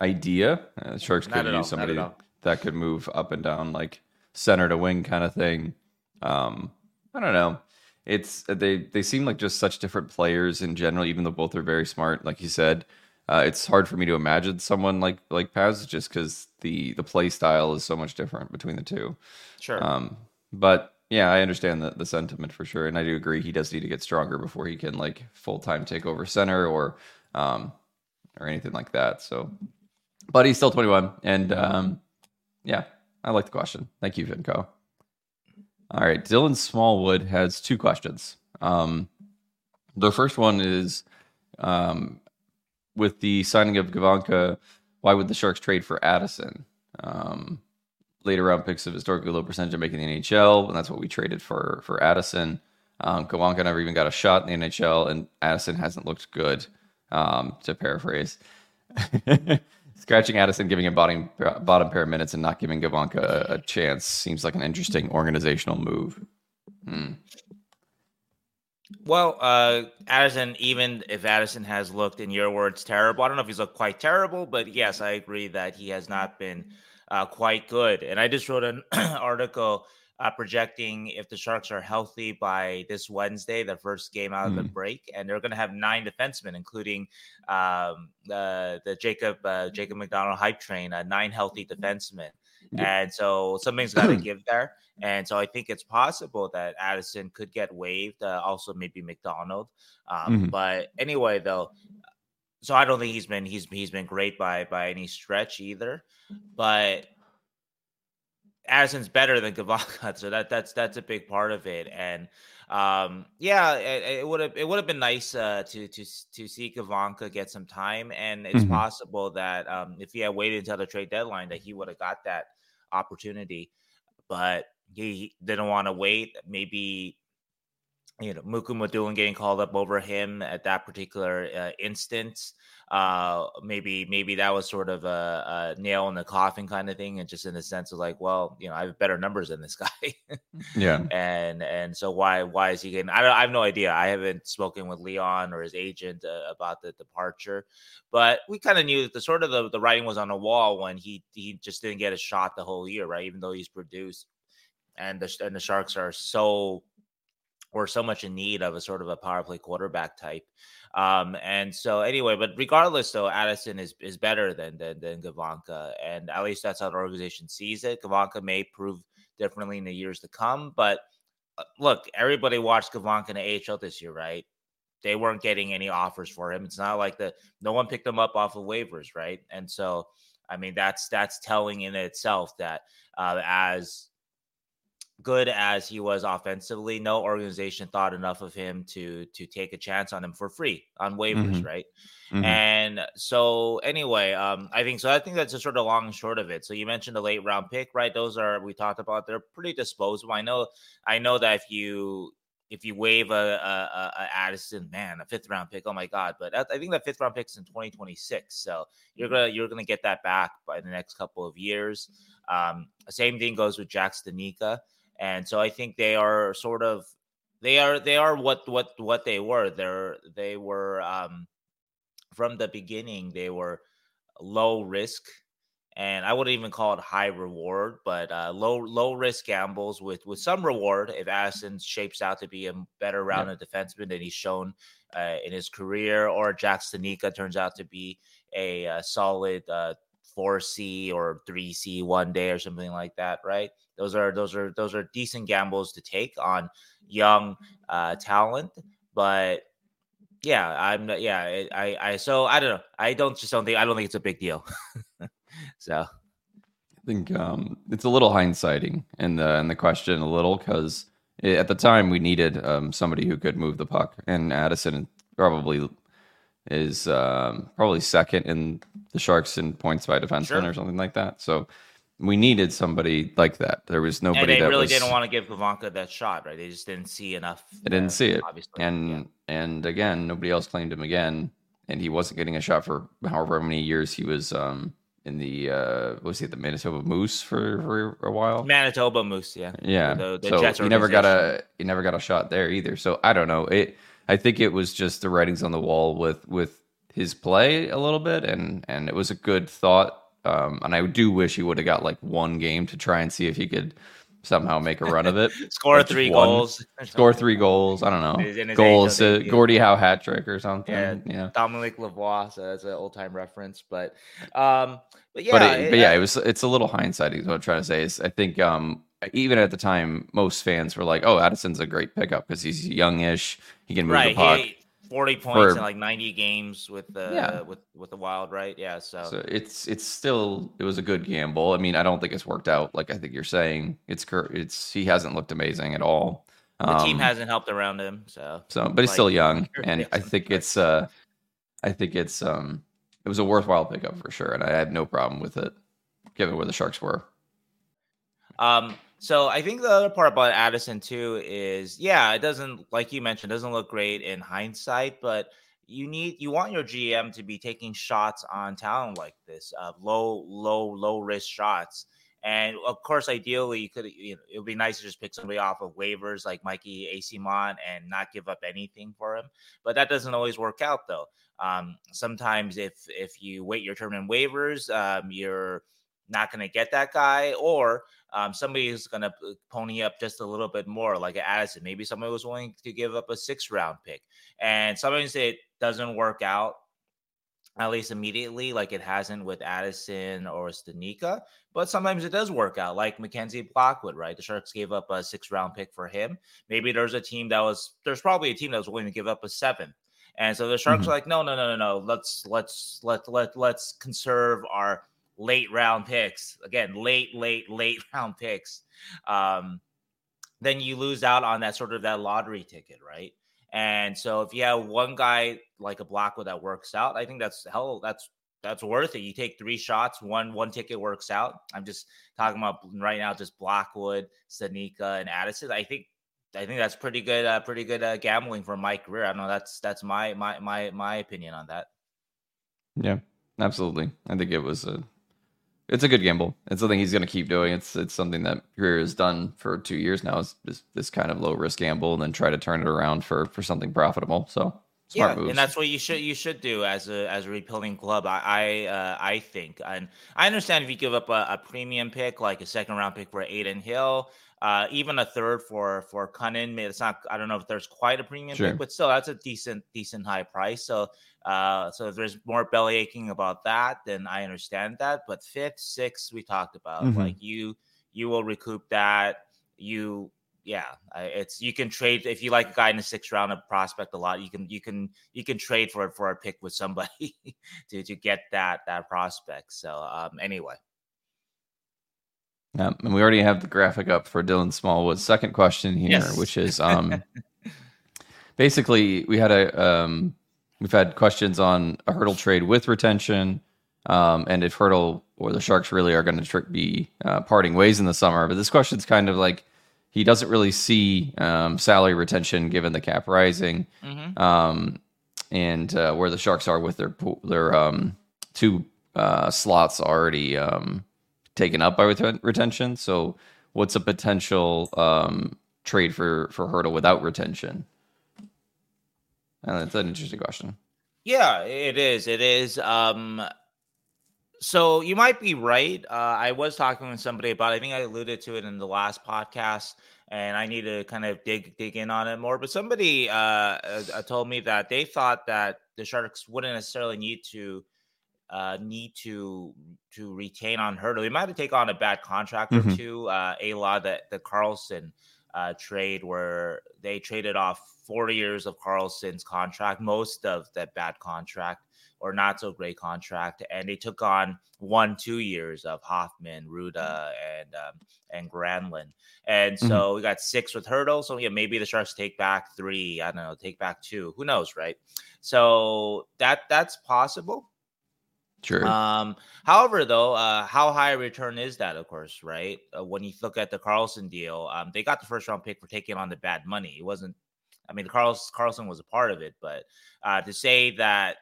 idea. Uh, Sharks could use somebody that could move up and down, like center to wing kind of thing. Um, I don't know it's uh, they they seem like just such different players in general even though both are very smart like you said. Uh, it's hard for me to imagine someone like like Paz just because the the play style is so much different between the two. Sure. Um but yeah i understand the, the sentiment for sure and i do agree he does need to get stronger before he can like full-time take over center or um or anything like that so. But he's still 21 and um yeah i like the question. Thank you Fin Coe all right, Dylan Smallwood has two questions. Um, the first one is um, with the signing of Gawanke, why would the Sharks trade for Addison? Um, later round picks of historically low percentage of making the NHL, and that's what we traded for for Addison. Um, never even got a shot in the NHL, and Addison hasn't looked good. Um, to paraphrase, Scratching Addison, giving him bottom, bottom pair of minutes, and not giving Gawanke a, a chance seems like an interesting organizational move. Hmm. Well, uh, Addison, even if Addison has looked, in your words, terrible, I don't know if he's looked quite terrible, but yes, I agree that he has not been uh, quite good. And I just wrote an article uh, projecting if the Sharks are healthy by this Wednesday, the first game out of mm. the break, and they're going to have nine defensemen, including um, the the Jacob uh, Jacob MacDonald hype train, uh, nine healthy defensemen. And so something's got to give there. And so I think it's possible that Addison could get waived. Uh, also, maybe MacDonald. Um, mm-hmm. But anyway, though, so I don't think he's been he's he's been great by by any stretch either. But Addison's better than Gawanke, so that that's that's a big part of it. And um, yeah, it would have it would have been nice uh, to to to see Gawanke get some time, and it's mm-hmm. possible that um, if he had waited until the trade deadline, that he would have got that opportunity. But he didn't want to wait. Maybe you know Mukhamadullin getting called up over him at that particular uh, instance. Uh, maybe maybe that was sort of a, a, nail in the coffin kind of thing, and just in the sense of like, well, you know, I have better numbers than this guy. yeah, and and so why why is he getting? I don't I have no idea. I haven't spoken with Leon or his agent uh, about the departure, but we kind of knew that the sort of the, the writing was on the wall when he he just didn't get a shot the whole year, right? Even though he's produced, and the and the Sharks are so or so much in need of a sort of a power play quarterback type. Um, and so anyway, but regardless, though, Addison is is better than than, than Gawanke, and at least that's how the organization sees it. Gawanke may prove differently in the years to come, but uh, look, everybody watched Gawanke in the AHL this year, right? They weren't getting any offers for him. It's not like the no one picked him up off of waivers, right? And so, I mean, that's that's telling in itself that uh, as good as he was offensively, no organization thought enough of him to to take a chance on him for free on waivers, mm-hmm. right? Mm-hmm. And so anyway, um, I think so. I think that's just sort of long and short of it. So you mentioned the late round pick, right? Those are we talked about. They're pretty disposable. I know. I know that if you if you waive a, a, a, Addison, man, a fifth round pick, oh my god! But I think that fifth round pick's in 2026, so you're gonna you're gonna get that back by the next couple of years. Um, same thing goes with Jack Studnicka. And so I think they are sort of they are they are what what what they were. They're they were um from the beginning they were low risk and I wouldn't even call it high reward, but uh, low low risk gambles with with some reward if Addison shapes out to be a better rounded yeah. defenseman than he's shown uh, in his career, or Jack Studnicka turns out to be a, a solid uh, four C or three C one day or something like that, right? Those are those are those are decent gambles to take on young uh, talent, but yeah, I'm yeah, I I so I don't know. I don't just don't think I don't think it's a big deal. so I think um, it's a little hindsighting in the in the question a little because at the time we needed um, somebody who could move the puck, and Addison probably is um, probably second in the Sharks in points by defenseman sure. or something like that. So we needed somebody like that. There was nobody. And they that really was, didn't want to give Gawanke that shot, right? They just didn't see enough. They didn't see it, obviously. And yeah. and again, nobody else claimed him again, and he wasn't getting a shot for however many years he was um, in the uh, was he at the Manitoba Moose for, for a while? Manitoba Moose, yeah, yeah. The, the so he never got a he never got a shot there either. So I don't know. It I think it was just the writings on the wall with with his play a little bit, and and it was a good thought. Um, and I do wish he would have got like one game to try and see if he could somehow make a run of it. score like three goals. Score three goals. I don't know. Goals. Uh, Gordie Howe hat trick or something. Yeah. yeah. Dominic Lavoie. So that's an old time reference. But um, but yeah. But, it, it, but yeah, it was. It's a little hindsight. Is what I'm trying to say. Is I think um even at the time, most fans were like, "Oh, Addison's a great pickup because he's youngish. He can move right. the puck." He, 40 points for, in like 90 games with the yeah. with with the Wild, right? Yeah, so. so it's it's still it was a good gamble. I mean, I don't think it's worked out like I think you're saying. It's it's he hasn't looked amazing at all. The um, team hasn't helped around him, so so but he's like, still young, and I think it's uh, I think it's um, it was a worthwhile pickup for sure, and I had no problem with it, given where the Sharks were. Um, so I think the other part about Addison too is, yeah, it doesn't like you mentioned, doesn't look great in hindsight, but you need you want your GM to be taking shots on talent like this, uh, low, low, low risk shots. And of course, ideally, you could you know it would be nice to just pick somebody off of waivers like Mikey Eyssimont and not give up anything for him. But that doesn't always work out though. Um, sometimes if if you wait your turn in waivers, um, you're not going to get that guy, or um, somebody is going to pony up just a little bit more, like Addison. Maybe somebody was willing to give up a six round pick, and sometimes it doesn't work out at least immediately, like it hasn't with Addison or Studnicka. But sometimes it does work out, like Mackenzie Blackwood, right? The Sharks gave up a six round pick for him. Maybe there's a team that was there's probably a team that was willing to give up a seven. And so the Sharks mm-hmm. are like, no, no, no, no, no. Let's let's let let let's conserve our late round picks. Again, late, late, late round picks. Um, then you lose out on that sort of that lottery ticket, right? And so if you have one guy like a Blackwood that works out, I think that's hell that's that's worth it. You take three shots, one one ticket works out. I'm just talking about right now, just Blackwood, Studnicka, and Addison. I think I think that's pretty good, uh, pretty good uh, gambling for Mike Grier. I don't know. That's that's my my my my opinion on that. Yeah, absolutely. I think it was a it's a good gamble. It's something he's going to keep doing. It's it's something that Grier has done for two years now. Is this, this kind of low risk gamble and then try to turn it around for for something profitable. So yeah, moves. and that's what you should you should do as a as a rebuilding club. I I, uh, I think, and I understand if you give up a, a, premium pick like a second round pick for Adin Hill, uh, even a third for for Kunin. It's not. I don't know if there's quite a premium sure. pick, but still, that's a decent decent high price. So uh, so if there's more belly aching about that, then I understand that. But fifth, sixth, we talked about mm-hmm. like you you will recoup that. You yeah, it's you can trade if you like a guy in the sixth round of prospect a lot. You can you can you can trade for it for a pick with somebody to to get that that prospect. So um, anyway. Yeah, and we already have the graphic up for Dylan Smallwood's second question here, yes. which is um basically we had a um we've had questions on a Hertl trade with retention, um, and if Hertl or the Sharks really are going to tr- be uh, parting ways in the summer. But this question's kind of like he doesn't really see um, salary retention given the cap rising, mm-hmm. um, and uh, where the Sharks are with their their um, two uh, slots already um, taken up by ret- retention. So, what's a potential um, trade for for Hertl without retention? And that's an interesting question. Yeah, it is. It is. Um, so you might be right. Uh, I was talking with somebody about. I think I alluded to it in the last podcast, and I need to kind of dig dig in on it more. But somebody uh, uh, told me that they thought that the Sharks wouldn't necessarily need to uh, need to to retain on Hertl. They might have take on a bad contract mm-hmm. or two. Uh, a lot that the Karlsson uh, trade where they traded off four years of Karlsson's contract, most of that bad contract or not so great contract, and they took on one, two years of Hoffman, Rutta, and um, and Granlund, and so mm-hmm. we got six with Hertl. So yeah, maybe the Sharks take back three. I don't know, take back two. Who knows, right? So that that's possible. Sure. Um, however, though, uh, how high a return is that? Of course, right? Uh, when you look at the Karlsson deal, um, they got the first round pick for taking on the bad money. It wasn't I mean, Carlos Karlsson was a part of it, but uh, to say that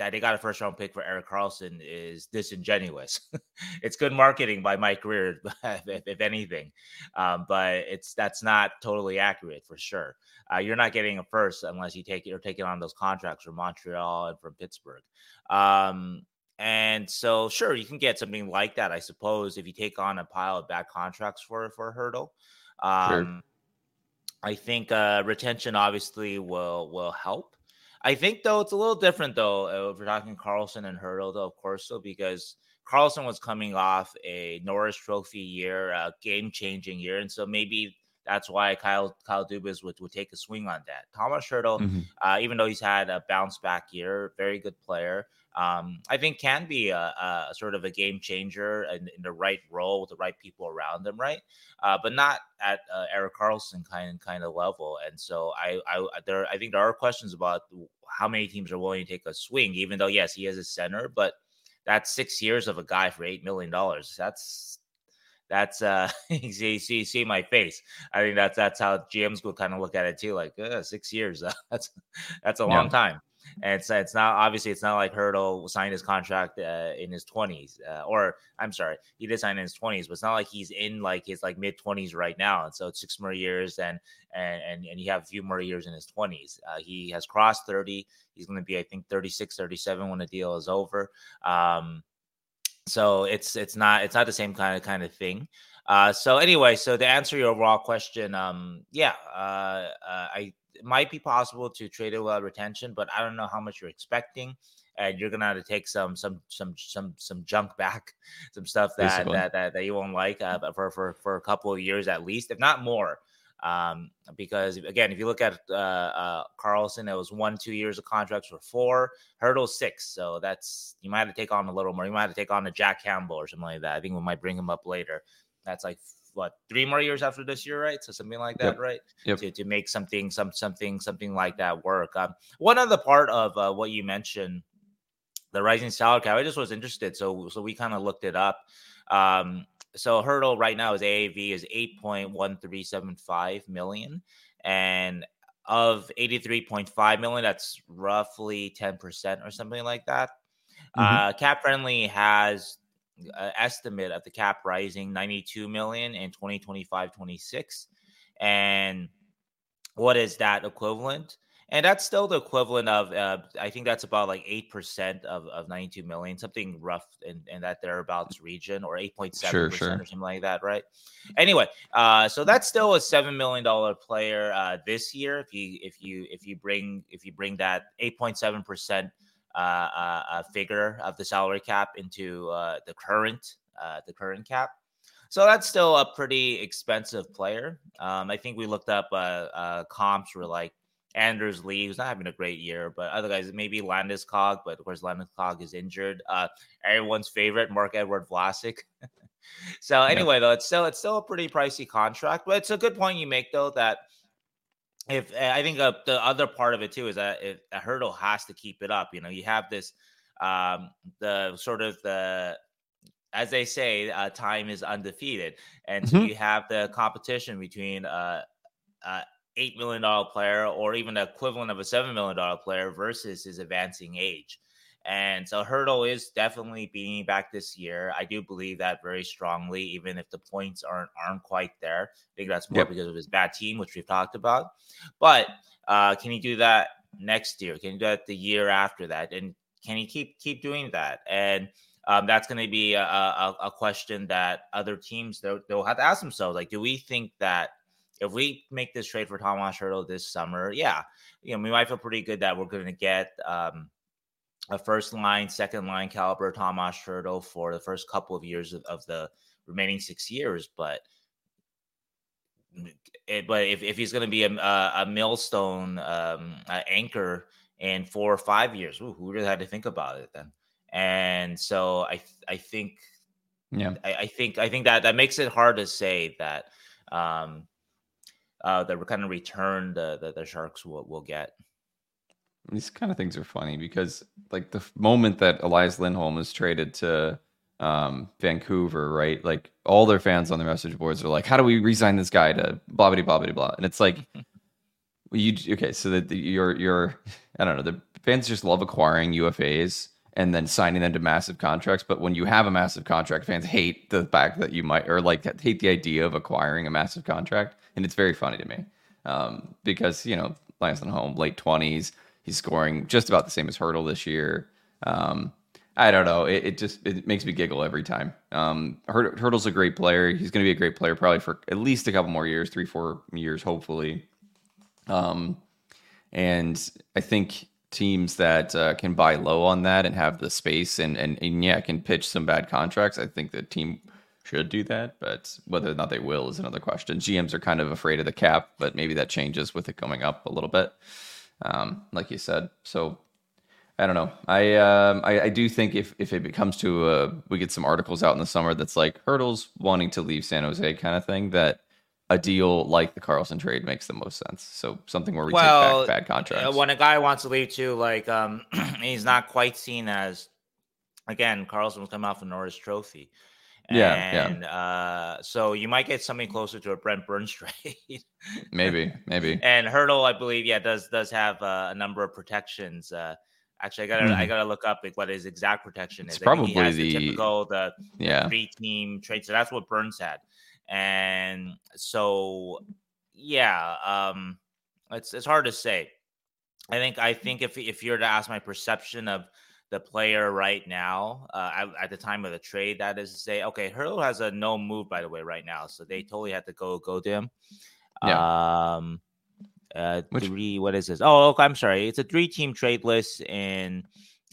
that they got a first round pick for Erik Karlsson is disingenuous. it's good marketing by Mike Grier, if, if anything, um, but it's that's not totally accurate for sure. Uh, you're not getting a first unless you take you're taking on those contracts from Montreal and from Pittsburgh. Um, and so, sure, you can get something like that, I suppose, if you take on a pile of bad contracts for for Hertl. Um, sure. I think uh, retention obviously will will help. I think though it's a little different though uh, if we're talking Karlsson and Hertl though, of course, though because Karlsson was coming off a Norris Trophy year, a game changing year, and so maybe that's why Kyle Kyle Dubas would, would take a swing on that. Tomas Hertl, mm-hmm. uh, even though he's had a bounce back year, very good player um, I think can be a, a, sort of a game changer in, in, the right role with the right people around them, right? Uh, but not at uh, Erik Karlsson kind kind of level. And so I, I there I think there are questions about how many teams are willing to take a swing, even though yes he is a center, but that's six years of a guy for eight million dollars. That's that's uh you see, see see my face. I think that's that's how GMs will kind of look at it too. Like uh, six years, uh, that's that's a long time. And it's it's not obviously it's not like Hertl signed his contract uh, in his twenties, uh, or I'm sorry, he did sign in his twenties, but it's not like he's in like his like mid twenties right now, and so it's six more years, and and and and you have a few more years in his twenties. Uh, he has crossed thirty. He's going to be I think 36, 37 when the deal is over. Um, so it's it's not it's not the same kind of kind of thing. Uh, so anyway, so to answer your overall question, um, yeah, uh, uh, I it might be possible to trade it without retention, but I don't know how much you're expecting, and you're gonna have to take some some some some some junk back, some stuff that that, that, that you won't like uh, for for for a couple of years at least, if not more. Um, because again, if you look at uh, uh, Karlsson, it was one, two years of contracts for four, Hertl six. So that's you might have to take on a little more. You might have to take on a Jack Campbell or something like that. I think we might bring him up later. That's like what three more years after this year, right? So something like that, yep. right? Yep. To to make something some something something like that work. Um, one other part of uh, what you mentioned, the rising salary cap. I just was interested, so so we kind of looked it up. Um, so Hertl right now is AAV is eight point one three seven five million, and of 83.5 million that's roughly 10% or something like that mm-hmm. uh, CapFriendly has uh, estimate of the cap rising 92 million in 2025 26 and what is that equivalent? And that's still the equivalent of uh, i think that's about like 8% of, of 92 million something rough in, in that thereabouts region or 8.7% sure, sure. or something like that right? Anyway uh, so that's still a $7 million player uh, this year if you if you if you bring if you bring that 8.7% uh, uh, uh, figure of the salary cap into uh, the current uh, the current cap. So that's still a pretty expensive player. Um, I think we looked up uh, comps were like Anders Lee, who's not having a great year, but other guys maybe Landeskog, but of course Landeskog is injured. Uh, everyone's favorite Marc-Edouard Vlasic. so anyway, yeah. though, it's still it's still a pretty pricey contract, but it's a good point you make though that if eh, I think uh, the other part of it too is that if a Hertl has to keep it up. You know, you have this um the sort of the as they say, uh, time is undefeated, and mm-hmm. so you have the competition between uh, uh eight million dollar player or even the equivalent of a seven million dollar player versus his advancing age. And so Hertl is definitely being back this year. I do believe that very strongly, even if the points aren't aren't quite there. I think that's more yep. because of his bad team, which we've talked about. But uh, can he do that next year? Can he do that the year after that? And can he keep keep doing that? And um, that's going to be a, a, a, question that other teams they'll, they'll have to ask themselves. Like, do we think that if we make this trade for Tomas Hertl this summer, yeah, you know, we might feel pretty good that we're going to get um, a first line, second line caliber Tomas Hertl for the first couple of years of, of the remaining six years. But it, but if, if he's going to be a, a, millstone um, a anchor in four or five years, ooh, who really had to think about it then? And so I I think yeah I, I think I think that that makes it hard to say that um uh the kind of return the the, the Sharks will will get. These kind of things are funny because, like, the moment that Elias Lindholm was traded to um, Vancouver, right? Like, all their fans on their message boards are like, "How do we resign this guy to blah blah blah blah blah?" And it's like, you okay? So that you're you're I don't know. The fans just love acquiring UFAs and then signing them to massive contracts. But when you have a massive contract, fans hate the fact that you might or like hate the idea of acquiring a massive contract, and it's very funny to me um, because you know Lindholm late twenties He's scoring just about the same as Hertl this year. Um, I don't know. It, it, just it makes me giggle every time. Um, Hertl's a great player. He's going to be a great player probably for at least a couple more years, three, four years, hopefully. Um, and I think teams that uh, can buy low on that and have the space and, and and yeah can pitch some bad contracts. I think the team should do that, but whether or not they will is another question. GMs are kind of afraid of the cap, but maybe that changes with it going up a little bit um, like you said. So I don't know. I, um, I, I do think if if it comes to uh, we get some articles out in the summer that's like Hertl's wanting to leave San Jose kind of thing that a deal like the Karlsson trade makes the most sense. So something where we well, take back bad contracts. When a guy wants to leave too, like um, he's not quite seen as again Karlsson was coming off a Norris Trophy, Yeah, and, yeah. Uh, so you might get something closer to a Brent Burns trade. maybe, maybe. And Hertl, I believe, yeah, does does have uh, a number of protections. Uh, actually, I gotta mm-hmm. I gotta look up like, what his exact protection is. It's probably the, the, typical the yeah three team trade. So that's what Burns had, and so yeah, um, it's it's hard to say. I think I think if if you're to ask my perception of the player right now, uh, at, at, the time of the trade, that is to say, okay, Hertl has a no move by the way right now, so they totally had to go go to him. Yeah. Um, uh, Which... three. What is this? Oh, okay, I'm sorry. It's a three team trade list in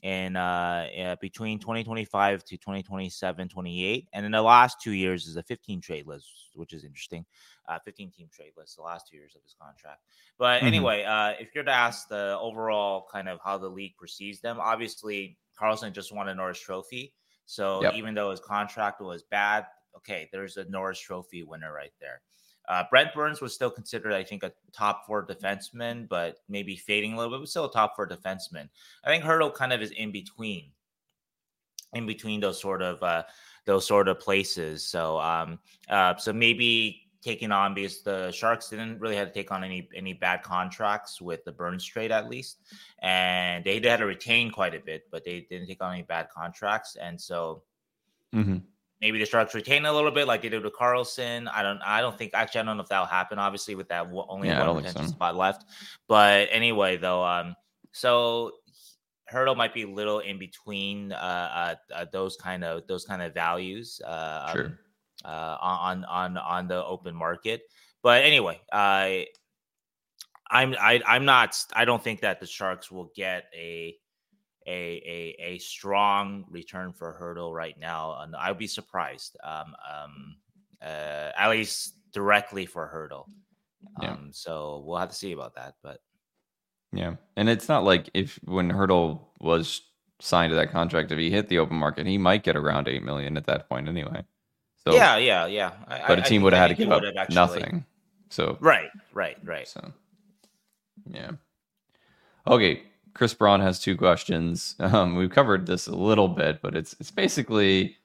in uh, uh, between 2025 to 2027, 28, and in the last two years is a 15 trade list, which is interesting. Uh, 15 team trade list the last two years of his contract. But mm-hmm. anyway, uh, if you're to ask the overall kind of how the league perceives them, obviously Karlsson just won a Norris Trophy. So yep. even though his contract was bad, okay, there's a Norris Trophy winner right there. Uh, Brent Burns was still considered, I think, a top four defenseman, but maybe fading a little bit, but still a top four defenseman. I think Hertl kind of is in between, in between those sort of uh, those sort of places. So, um, uh, so maybe taking on because the Sharks didn't really have to take on any any bad contracts with the Burns trade at least, and they had to retain quite a bit, but they didn't take on any bad contracts, and so. Mm-hmm maybe the Sharks retain a little bit like they did with Karlsson. I don't I don't think actually I don't know if that'll happen. Obviously, with that only yeah, one potential so. spot left. But anyway, though, um, so Hertl might be a little in between uh, uh, uh those kind of those kind of values. Uh, sure. Um, uh, on on on the open market. But anyway, I. I'm I, I'm not I don't think that the Sharks will get a a, a, a strong return for Hertl right now, and I'd be surprised. Um, um, uh, at least directly for Hertl. Um, yeah. So we'll have to see about that. But yeah, and it's not like if when Hertl was signed to that contract, if he hit the open market, he might get around eight million at that point anyway. So yeah, yeah, yeah. I, but a team would have had to give up actually... nothing. So right, right, right. So yeah. Okay, Chris Braun has two questions. Um, we've covered this a little bit, but it's it's basically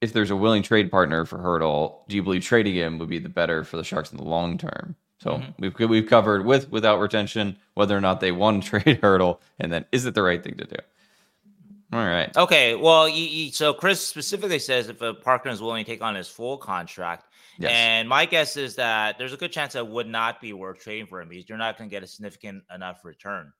if there's a willing trade partner for Hertl, do you believe trading him would be the better for the Sharks in the long term? So mm-hmm. we've we've covered with without retention whether or not they want to trade Hertl, and then is it the right thing to do? All right. Okay. Well, so Chris specifically says if a partner is willing to take on his full contract, yes. and my guess is that there's a good chance that would not be worth trading for him because you're not going to get a significant enough return.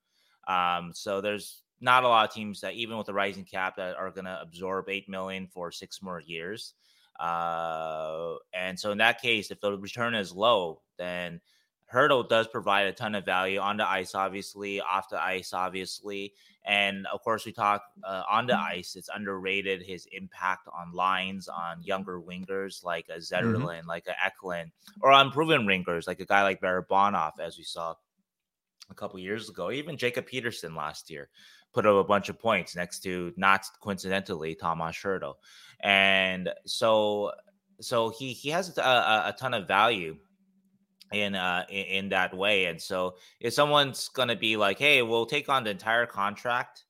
Um, so there's not a lot of teams that, even with the rising cap, that are going to absorb eight million for six more years. Uh, and so in that case, if the return is low, then Hertl does provide a ton of value on the ice, obviously, off the ice, obviously. And of course, we talk uh, on the mm-hmm. ice, it's underrated his impact on lines on younger wingers like a Zetterlund, mm-hmm. like a Eklund, or on proven wingers like a guy like Barabanov, as we saw a couple years ago. Even Jacob Peterson last year put up a bunch of points next to not coincidentally Tomas Hertl. And so so he he has a, a, a ton of value in uh in, that way. And so if someone's gonna be like, hey, we'll take on the entire contract,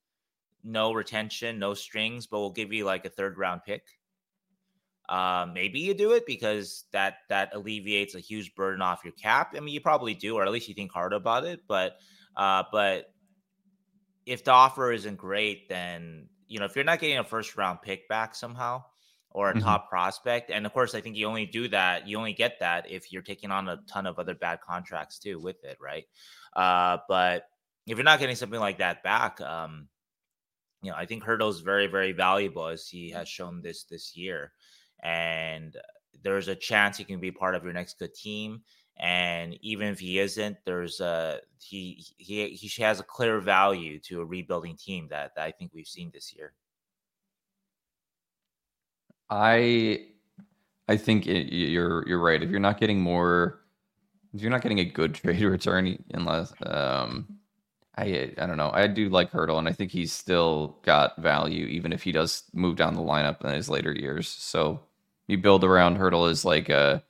no retention, no strings, but we'll give you like a third round pick uh, maybe you do it because that that alleviates a huge burden off your cap. I mean, you probably do, or at least you think hard about it. But uh, but if the offer isn't great, then you know if you're not getting a first round pick back somehow or a mm-hmm. top prospect, and of course I think you only do that, you only get that if you're taking on a ton of other bad contracts too with it, right? Uh, but if you're not getting something like that back, um, you know I think Hertl's very very valuable as he has shown this this year and there's a chance he can be part of your next good team. And even if he isn't, there's a he he he has a clear value to a rebuilding team that, that I think we've seen this year. I I think it, you're you're right. If you're not getting more, if you're not getting a good trade return, unless um, I I don't know. I do like Hertl, and I think he's still got value, even if he does move down the lineup in his later years. So you build around Hertl as like a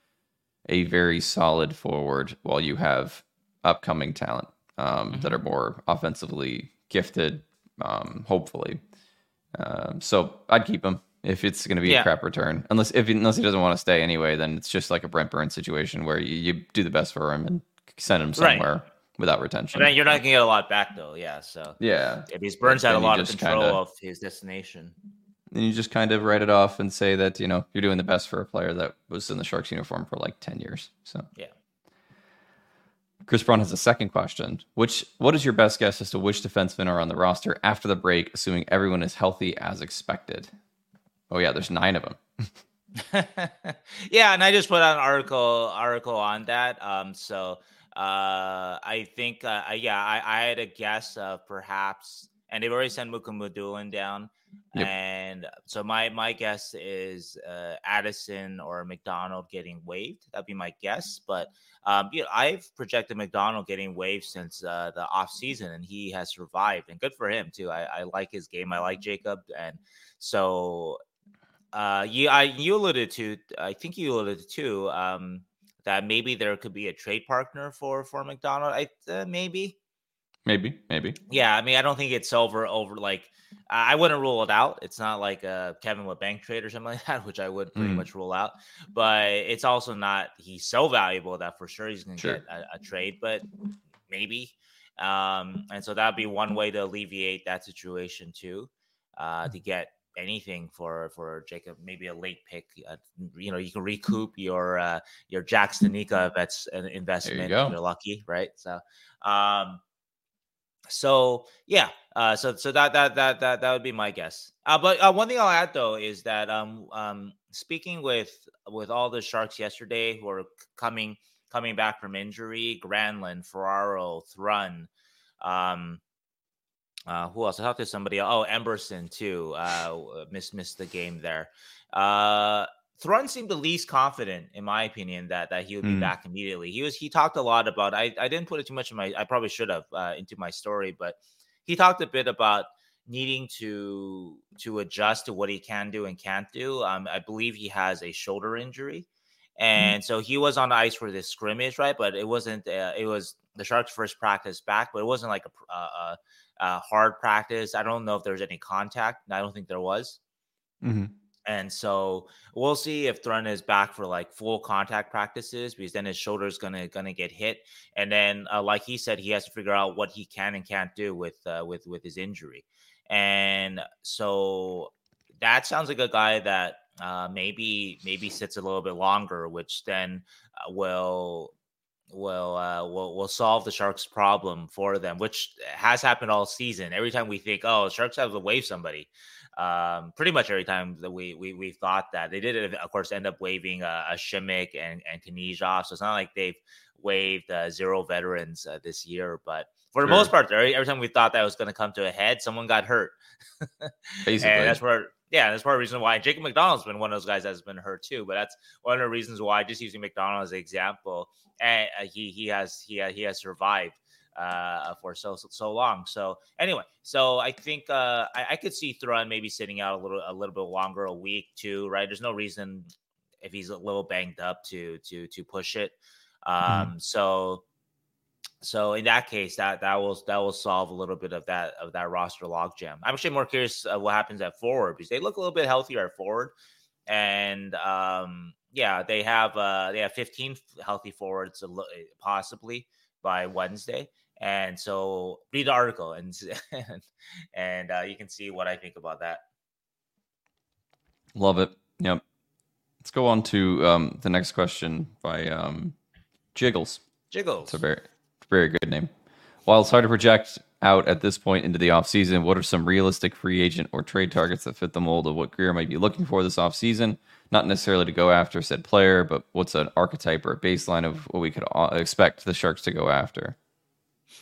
a very solid forward, while you have upcoming talent um, mm-hmm. that are more offensively gifted, um, hopefully. Um, so I'd keep him if it's going to be Yeah. a crap return. Unless if unless he doesn't want to stay anyway, then it's just like a Brent Burns situation where you, you do the best for him and send him Right. somewhere without retention. And then you're not gonna get a lot back though. Yeah. So yeah, if he's Burns had a lot of control kinda- of his destination. and you just kind of write it off and say that you know you're doing the best for a player that was in the Sharks uniform for like ten years. So Yeah. Chris Braun has a second question. Which what is your best guess as to which defensemen are on the roster after the break, assuming everyone is healthy as expected? Oh yeah, there's nine of them. yeah, and I just put out an article article on that. Um, so uh, I think uh, yeah, I, I had a guess of perhaps, and they've already sent Mukhamadullin down, Yep. and so my my guess is uh, Addison or MacDonald getting waived. That'd be my guess, but um, you know, I've projected MacDonald getting waived since uh, the off season, and he has survived, and good for him too. I, I like his game. I like Jacob, and so uh, you, I, you alluded to, I think you alluded to, um, that maybe there could be a trade partner for for MacDonald. I uh, maybe, Maybe, maybe. yeah. I mean, I don't think it's over over like I wouldn't rule it out. It's not like a Kevin Labanc trade or something like that, which I would pretty Mm. much rule out. But it's also not he's so valuable that for sure he's going to Sure. get a, a trade. But maybe, um, and so that'd be one way to alleviate that situation too, uh, to get anything for for Jacob, maybe a late pick. Uh, you know, you can recoup your uh, your Jack Studnicka that's an investment go. if you're lucky, right? So, um, so yeah, uh, so so that that that that that would be my guess. Uh, but uh, one thing I'll add though is that um um speaking with with all the Sharks yesterday who are coming coming back from injury, Granlund, Ferraro, Thrun, um, uh, who else? I talked to somebody. Oh, Emberson too. Uh, missed missed the game there. Uh, Thrun seemed the least confident, in my opinion, that that he would be Mm. back immediately. He was. He talked a lot about. I I didn't put it too much in my. I probably should have uh, into my story, but he talked a bit about needing to to adjust to what he can do and can't do. Um, I believe he has a shoulder injury, and so he was on the ice for this scrimmage, right? But it wasn't. Uh, it was the Sharks' first practice back, but it wasn't like a, pr- uh, uh, hard practice. I don't know if there was any contact. I don't think there was. Mhm. And so we'll see if Thrun is back for like full contact practices because then his shoulder's gonna gonna get hit, and then uh, like he said, he has to figure out what he can and can't do with uh, with with his injury, and so that sounds like a guy that uh, maybe maybe sits a little bit longer, which then uh, will will uh, will will solve the Sharks' problem for them, which has happened all season. Every time we think, oh, Sharks have to waive somebody, um, pretty much every time that we we we thought that they did, of course, end up waiving uh, a Shimmick and and Knyzhov. So it's not like they've waived uh, zero veterans uh, this year, but for the Sure. most part, every, every time we thought that was going to come to a head, someone got hurt. Basically, And that's where, yeah, that's part of the reason why Jacob MacDonald's been one of those guys that's been hurt too. But that's one of the reasons why, just using McDonald as an example, and uh, he he has he ha- he has survived uh, for so so- long. So anyway, so I think uh, I, I could see Thrun maybe sitting out a little a little bit longer, a week too. Right? There's no reason if he's a little banged up to to to push it. Um, So so in that case, that that will that will solve a little bit of that of that roster logjam. I'm actually more curious of what happens at forward because they look a little bit healthier at forward, and um, yeah, they have uh, they have 15 healthy forwards lo- possibly by Wednesday. And so read the article and and, and uh, you can see what I think about that. love it. Yep. Let's go on to um, the next question by um, Jiggles. Jiggles. It's a very, very good name. While it's hard to project out at this point into the offseason, what are some realistic free agent or trade targets that fit the mold of what Grier might be looking for this offseason? Not necessarily to go after said player, but what's an archetype or a baseline of what we could uh, expect the Sharks to go after?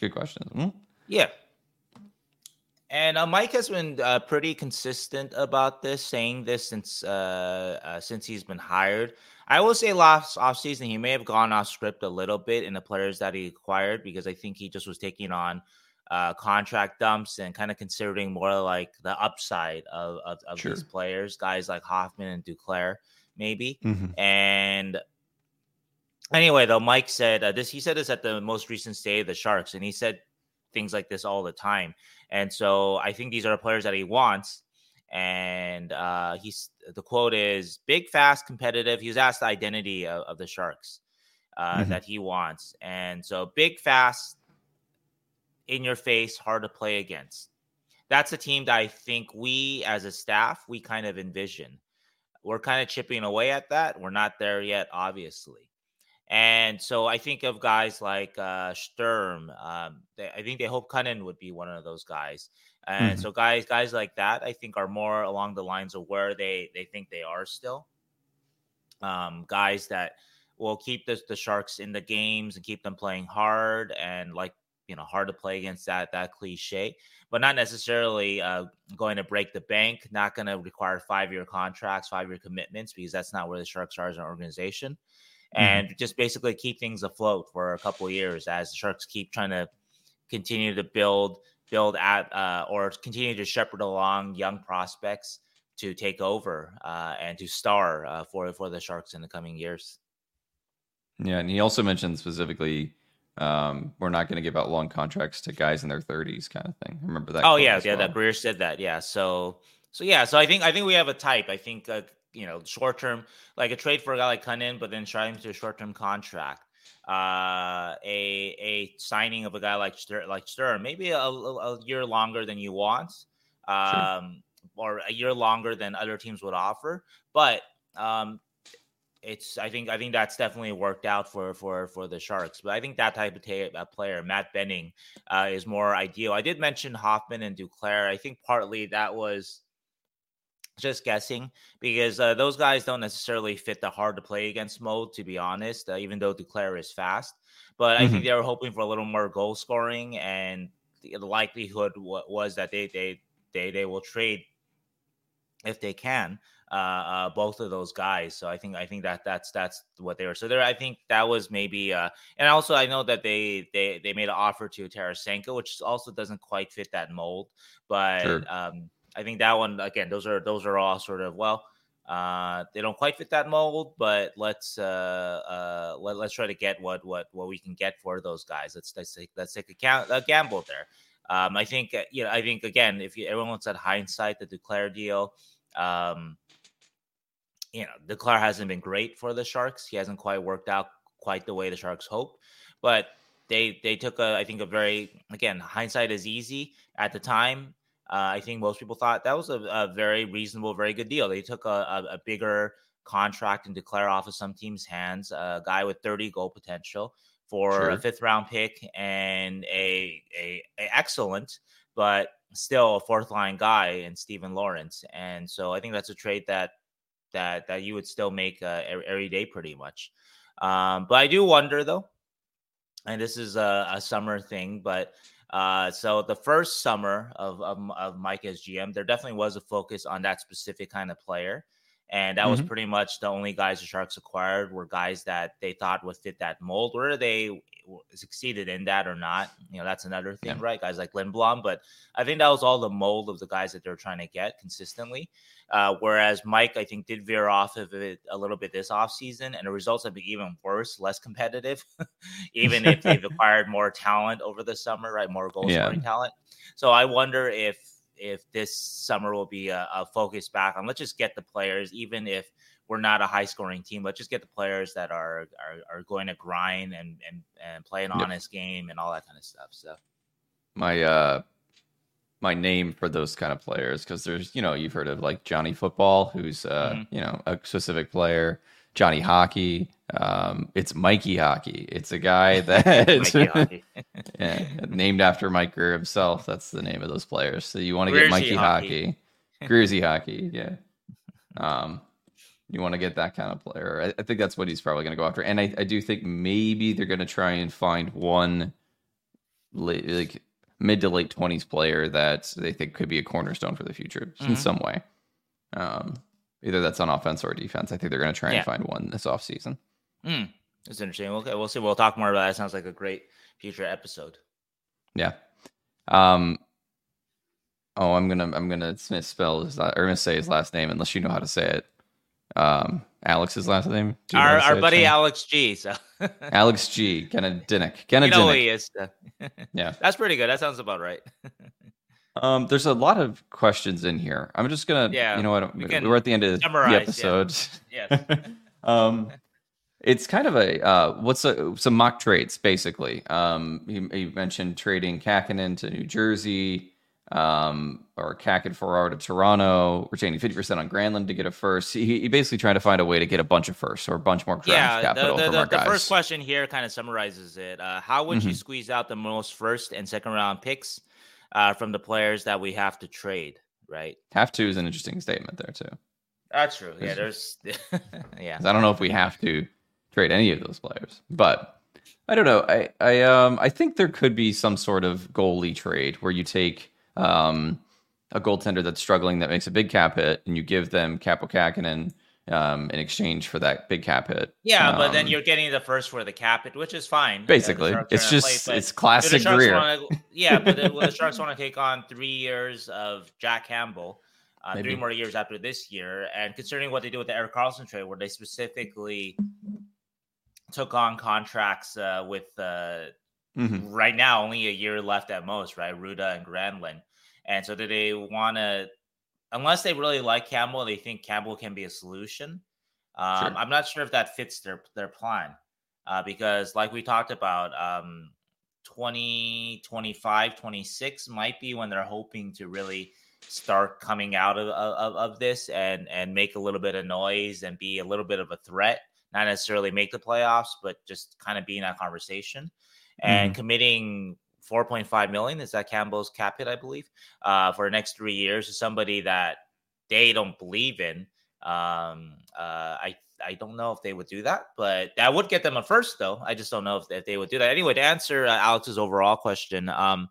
Good question. Hmm? Yeah. And uh, Mike has been uh, pretty consistent about this, saying this since uh, uh, since he's been hired. I will say last offseason he may have gone off script a little bit in the players that he acquired because I think he just was taking on uh, contract dumps and kind of considering more like the upside of of, of Sure. these players, guys like Hoffman and Duclair, maybe. Mm-hmm. And anyway, though, Mike said uh, this. He said this at the most recent state of the Sharks, and he said things like this all the time. And so I think these are players that he wants. And uh, he's the quote is big, fast, competitive. He was asked the identity of, of the Sharks uh, mm-hmm. that he wants, and so big, fast, in your face, hard to play against. That's a team that I think we, as a staff, we kind of envision. We're kind of chipping away at that. We're not there yet, obviously. And so I think of guys like uh, Sturm. Um, they, I think they hope Kunin would be one of those guys. And mm-hmm. so guys, guys like that, I think are more along the lines of where they they think they are still. Um, guys that will keep the, the Sharks in the games and keep them playing hard and like you know hard to play against that that cliche, but not necessarily uh, going to break the bank. Not going to require five year contracts, five year commitments because that's not where the Sharks are as an organization. Mm-hmm. And just basically keep things afloat for a couple years as the Sharks keep trying to continue to build build at uh, or continue to shepherd along young prospects to take over uh, and to star uh, for for the Sharks in the coming years. Yeah, and he also mentioned specifically um, we're not going to give out long contracts to guys in their 30s, kind of thing. Remember that? Oh yeah, yeah. Well. That Grier said that. Yeah. So so yeah. So I think I think we have a type. I think uh, you know short term, like a trade for a guy like Kunin, but then try him to a short term contract uh, a a signing of a guy like Stur- like Sturm, maybe a, a, year longer than you want, um, sure. or a year longer than other teams would offer. But um, it's I think I think that's definitely worked out for for for the Sharks. But I think that type of uh, player, Matt Benning, uh, is more ideal. I did mention Hoffman and Duclair. I think partly that was just guessing because uh, those guys don't necessarily fit the hard to play against mode, to be honest, uh, even though Duclair is fast. But mm-hmm. I think mm-hmm. they were hoping for a little more goal scoring, and the, likelihood w- was that they, they they they will trade if they can uh, uh, both of those guys. So I think I think that that's that's what they were. So there, I think that was maybe. Uh, and also, I know that they they they made an offer to Tarasenko, which also doesn't quite fit that mold. But sure. um, I think that one again, those are those are all sort of well, uh, they don't quite fit that mold, but let's uh, uh, let, let's try to get what what what we can get for those guys. Let's let's take let's take a, count, a gamble there. Um, I think uh, you know I think again if you, everyone looks at hindsight, the Duclair deal, um, you know Duclair hasn't been great for the Sharks. He hasn't quite worked out quite the way the Sharks hoped, but they they took a I think a very again hindsight is easy at the time uh, I think most people thought that was a, a very reasonable, very good deal. They took a, a, a, bigger contract and Duclair off of some teams' hands, a guy with 30 goal potential for sure. a fifth round pick and a, a, a excellent, but still a fourth line guy in Steven Lorentz. And so I think that's a trade that that that you would still make uh, every day pretty much. Um, but I do wonder though, and this is a, a summer thing, but uh, so the first summer of, of, of Mike as GM, there definitely was a focus on that specific kind of player. And that mm-hmm. was pretty much the only guys the Sharks acquired were guys that they thought would fit that mold. Whether they succeeded in that or not, you know, that's another thing, yeah. right? Guys like Lindblom. But I think that was all the mold of the guys that they're trying to get consistently. Uh, whereas Mike, I think, did veer off of it a little bit this offseason, and the results have been even worse, less competitive, even if they've acquired more talent over the summer, right? More goal scoring yeah. talent. So I wonder if if this summer will be a, a, focus back on let's just get the players, even if we're not a high scoring team, let's just get the players that are are, are going to grind and and, and play an yep. honest game and all that kind of stuff. So my uh my name for those kind of players because there's you know you've heard of like Johnny Football who's uh mm-hmm. you know a specific player. Johnny Hockey um it's Mikey Hockey. It's a guy that yeah, named after Mike Grier himself. That's the name of those players. So you want to get Mikey Hockey, hockey. Greersy Hockey yeah. Um you want to get that kind of player. I, I think that's what he's probably going to go after. And I, I do think maybe they're going to try and find one like mid to late 20s player that they think could be a cornerstone for the future mm-hmm. in some way. Um, either that's on offense or defense. I think they're going to try and find one this offseason. Mm, that's interesting. Okay, we'll see. We'll talk more about that. Sounds like a great future episode. Yeah. Um. Oh, I'm gonna I'm gonna misspell his or I'm gonna say his last name unless you know how to say it. Um, Alex's last name. Our our buddy Alex G. So Alex G. Kenna Dinnick. You know he is. yeah, that's pretty good. That sounds about right. Um, there's a lot of questions in here. I'm just gonna, yeah, you know what? We we're at the end of the episode. Yeah. yes. um, it's kind of a uh, what's a, some mock trades basically. Um, he, he mentioned trading Kahkonen to New Jersey, um, or Kakin Ferraro to Toronto, retaining 50% on Granlund to get a first. He, he basically trying to find a way to get a bunch of firsts or a bunch more draft yeah, capital the, the, from our the guys. first question here kind of summarizes it. Uh, how would mm-hmm. you squeeze out the most first and second round picks uh, from the players that we have to trade? Right. Have to is an interesting statement there too. That's true. Yeah, there's yeah. I don't know if we have to trade any of those players. But I don't know. I I um I think there could be some sort of goalie trade where you take um a goaltender that's struggling that makes a big cap hit and you give them Kaapo Kahkonen um, in exchange for that big cap hit. Yeah, um, but then um, you're getting the first for the cap hit, which is fine. Basically, yeah, it's just play, it's classic Grier. Wanna, yeah, but the, the Sharks want to take on three years of Jack Campbell. Uh, three more years after this year, and considering what they do with the Erik Karlsson trade, where they specifically took on contracts uh, with uh, mm-hmm. right now only a year left at most, right? Rutta and Granlund. And so, do they want to, unless they really like Campbell, they think Campbell can be a solution? Um, sure. I'm not sure if that fits their their plan uh, because, like we talked about, um, 20, 25, 26 might be when they're hoping to really start coming out of, of, of this and and make a little bit of noise and be a little bit of a threat not necessarily make the playoffs, but just kind of be in that conversation. And mm-hmm. committing 4.5 million is that Campbell's cap hit, I believe, uh, for the next three years is somebody that they don't believe in. Um, uh, I I don't know if they would do that, but that would get them a first, though. I just don't know if, if they would do that. Anyway, to answer uh, Alex's overall question, um,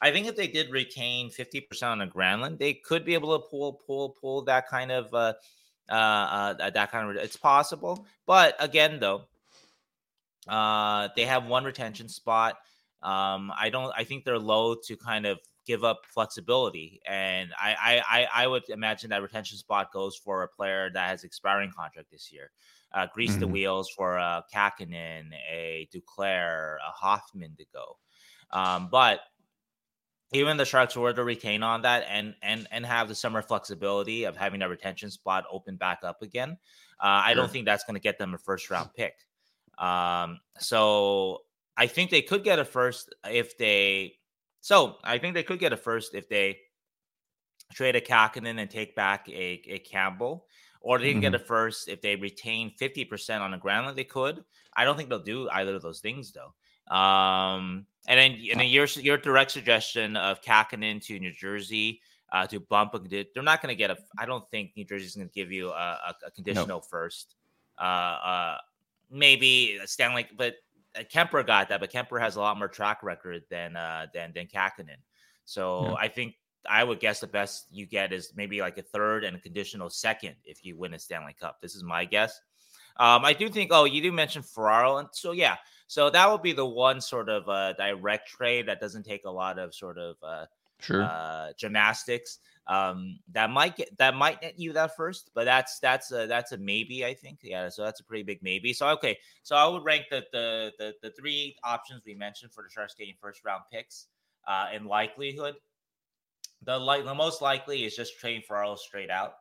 I think if they did retain 50% on a Granlund, they could be able to pull pull pull that kind of uh, uh, uh, that kind of it's possible. But again, though, uh, they have one retention spot. Um, I don't. I think they're low to kind of give up flexibility, and I I I would imagine that retention spot goes for a player that has expiring contract this year. Uh, grease mm-hmm. the wheels for a Kahkonen, a Duclair, a Hoffman to go. Um, but even the Sharks were to retain on that and and and have the summer flexibility of having a retention spot open back up again, uh, I don't think that's going to get them a first round pick. Um, so I think they could get a first if they. So I think they could get a first if they trade a Kahkonen and take back a, a Campbell, or they can mm-hmm. get a first if they retain fifty percent on the ground. that They could. I don't think they'll do either of those things though. Um, and then, and then your your direct suggestion of Kahkonen to New Jersey uh, to bump a, they're not going to get a. I don't think New Jersey's going to give you a, a, a conditional no. first. Uh, uh, maybe Stanley, but uh, Kuemper got that, but Kuemper has a lot more track record than uh, than than Kahkonen. So yeah. I think I would guess the best you get is maybe like a third and a conditional second if you win a Stanley Cup. This is my guess. Um, I do think. Oh, you do mention Ferraro, and so yeah. So that would be the one sort of uh, direct trade that doesn't take a lot of sort of uh, sure. uh, gymnastics. Um, that might get that might net you that first, but that's that's a that's a maybe. I think yeah. So that's a pretty big maybe. So okay, so I would rank the the the, the three options we mentioned for the Sharks getting first round picks uh, in likelihood. The like the most likely is just trading for all straight out.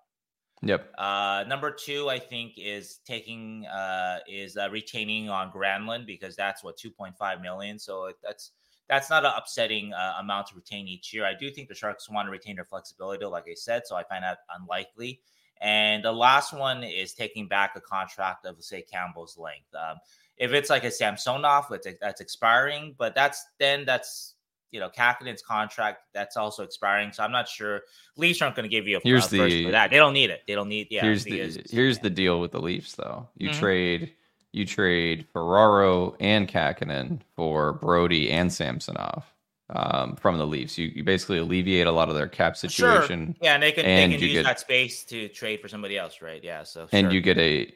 Yep. Uh, number two, I think, is taking uh, is uh, retaining on Granlund because that's what 2.5 million. So that's that's not an upsetting uh, amount to retain each year. I do think the Sharks want to retain their flexibility, like I said, so I find that unlikely. And the last one is taking back a contract of, say, Campbell's length. Um, if it's like a Samsonov, that's, that's expiring, but that's then that's you know, Kahkonen's contract that's also expiring. So I'm not sure. Leafs aren't going to give you a here's the for that. They don't need it. They don't need. Yeah. Here's the here's the deal with the Leafs though. You mm-hmm. trade you trade Ferraro and Kahkonen for Brodie and Samsonov um, from the Leafs. You, you basically alleviate a lot of their cap situation. Sure. Yeah, and they can and they can use get, that space to trade for somebody else, right? Yeah. So sure. and you get a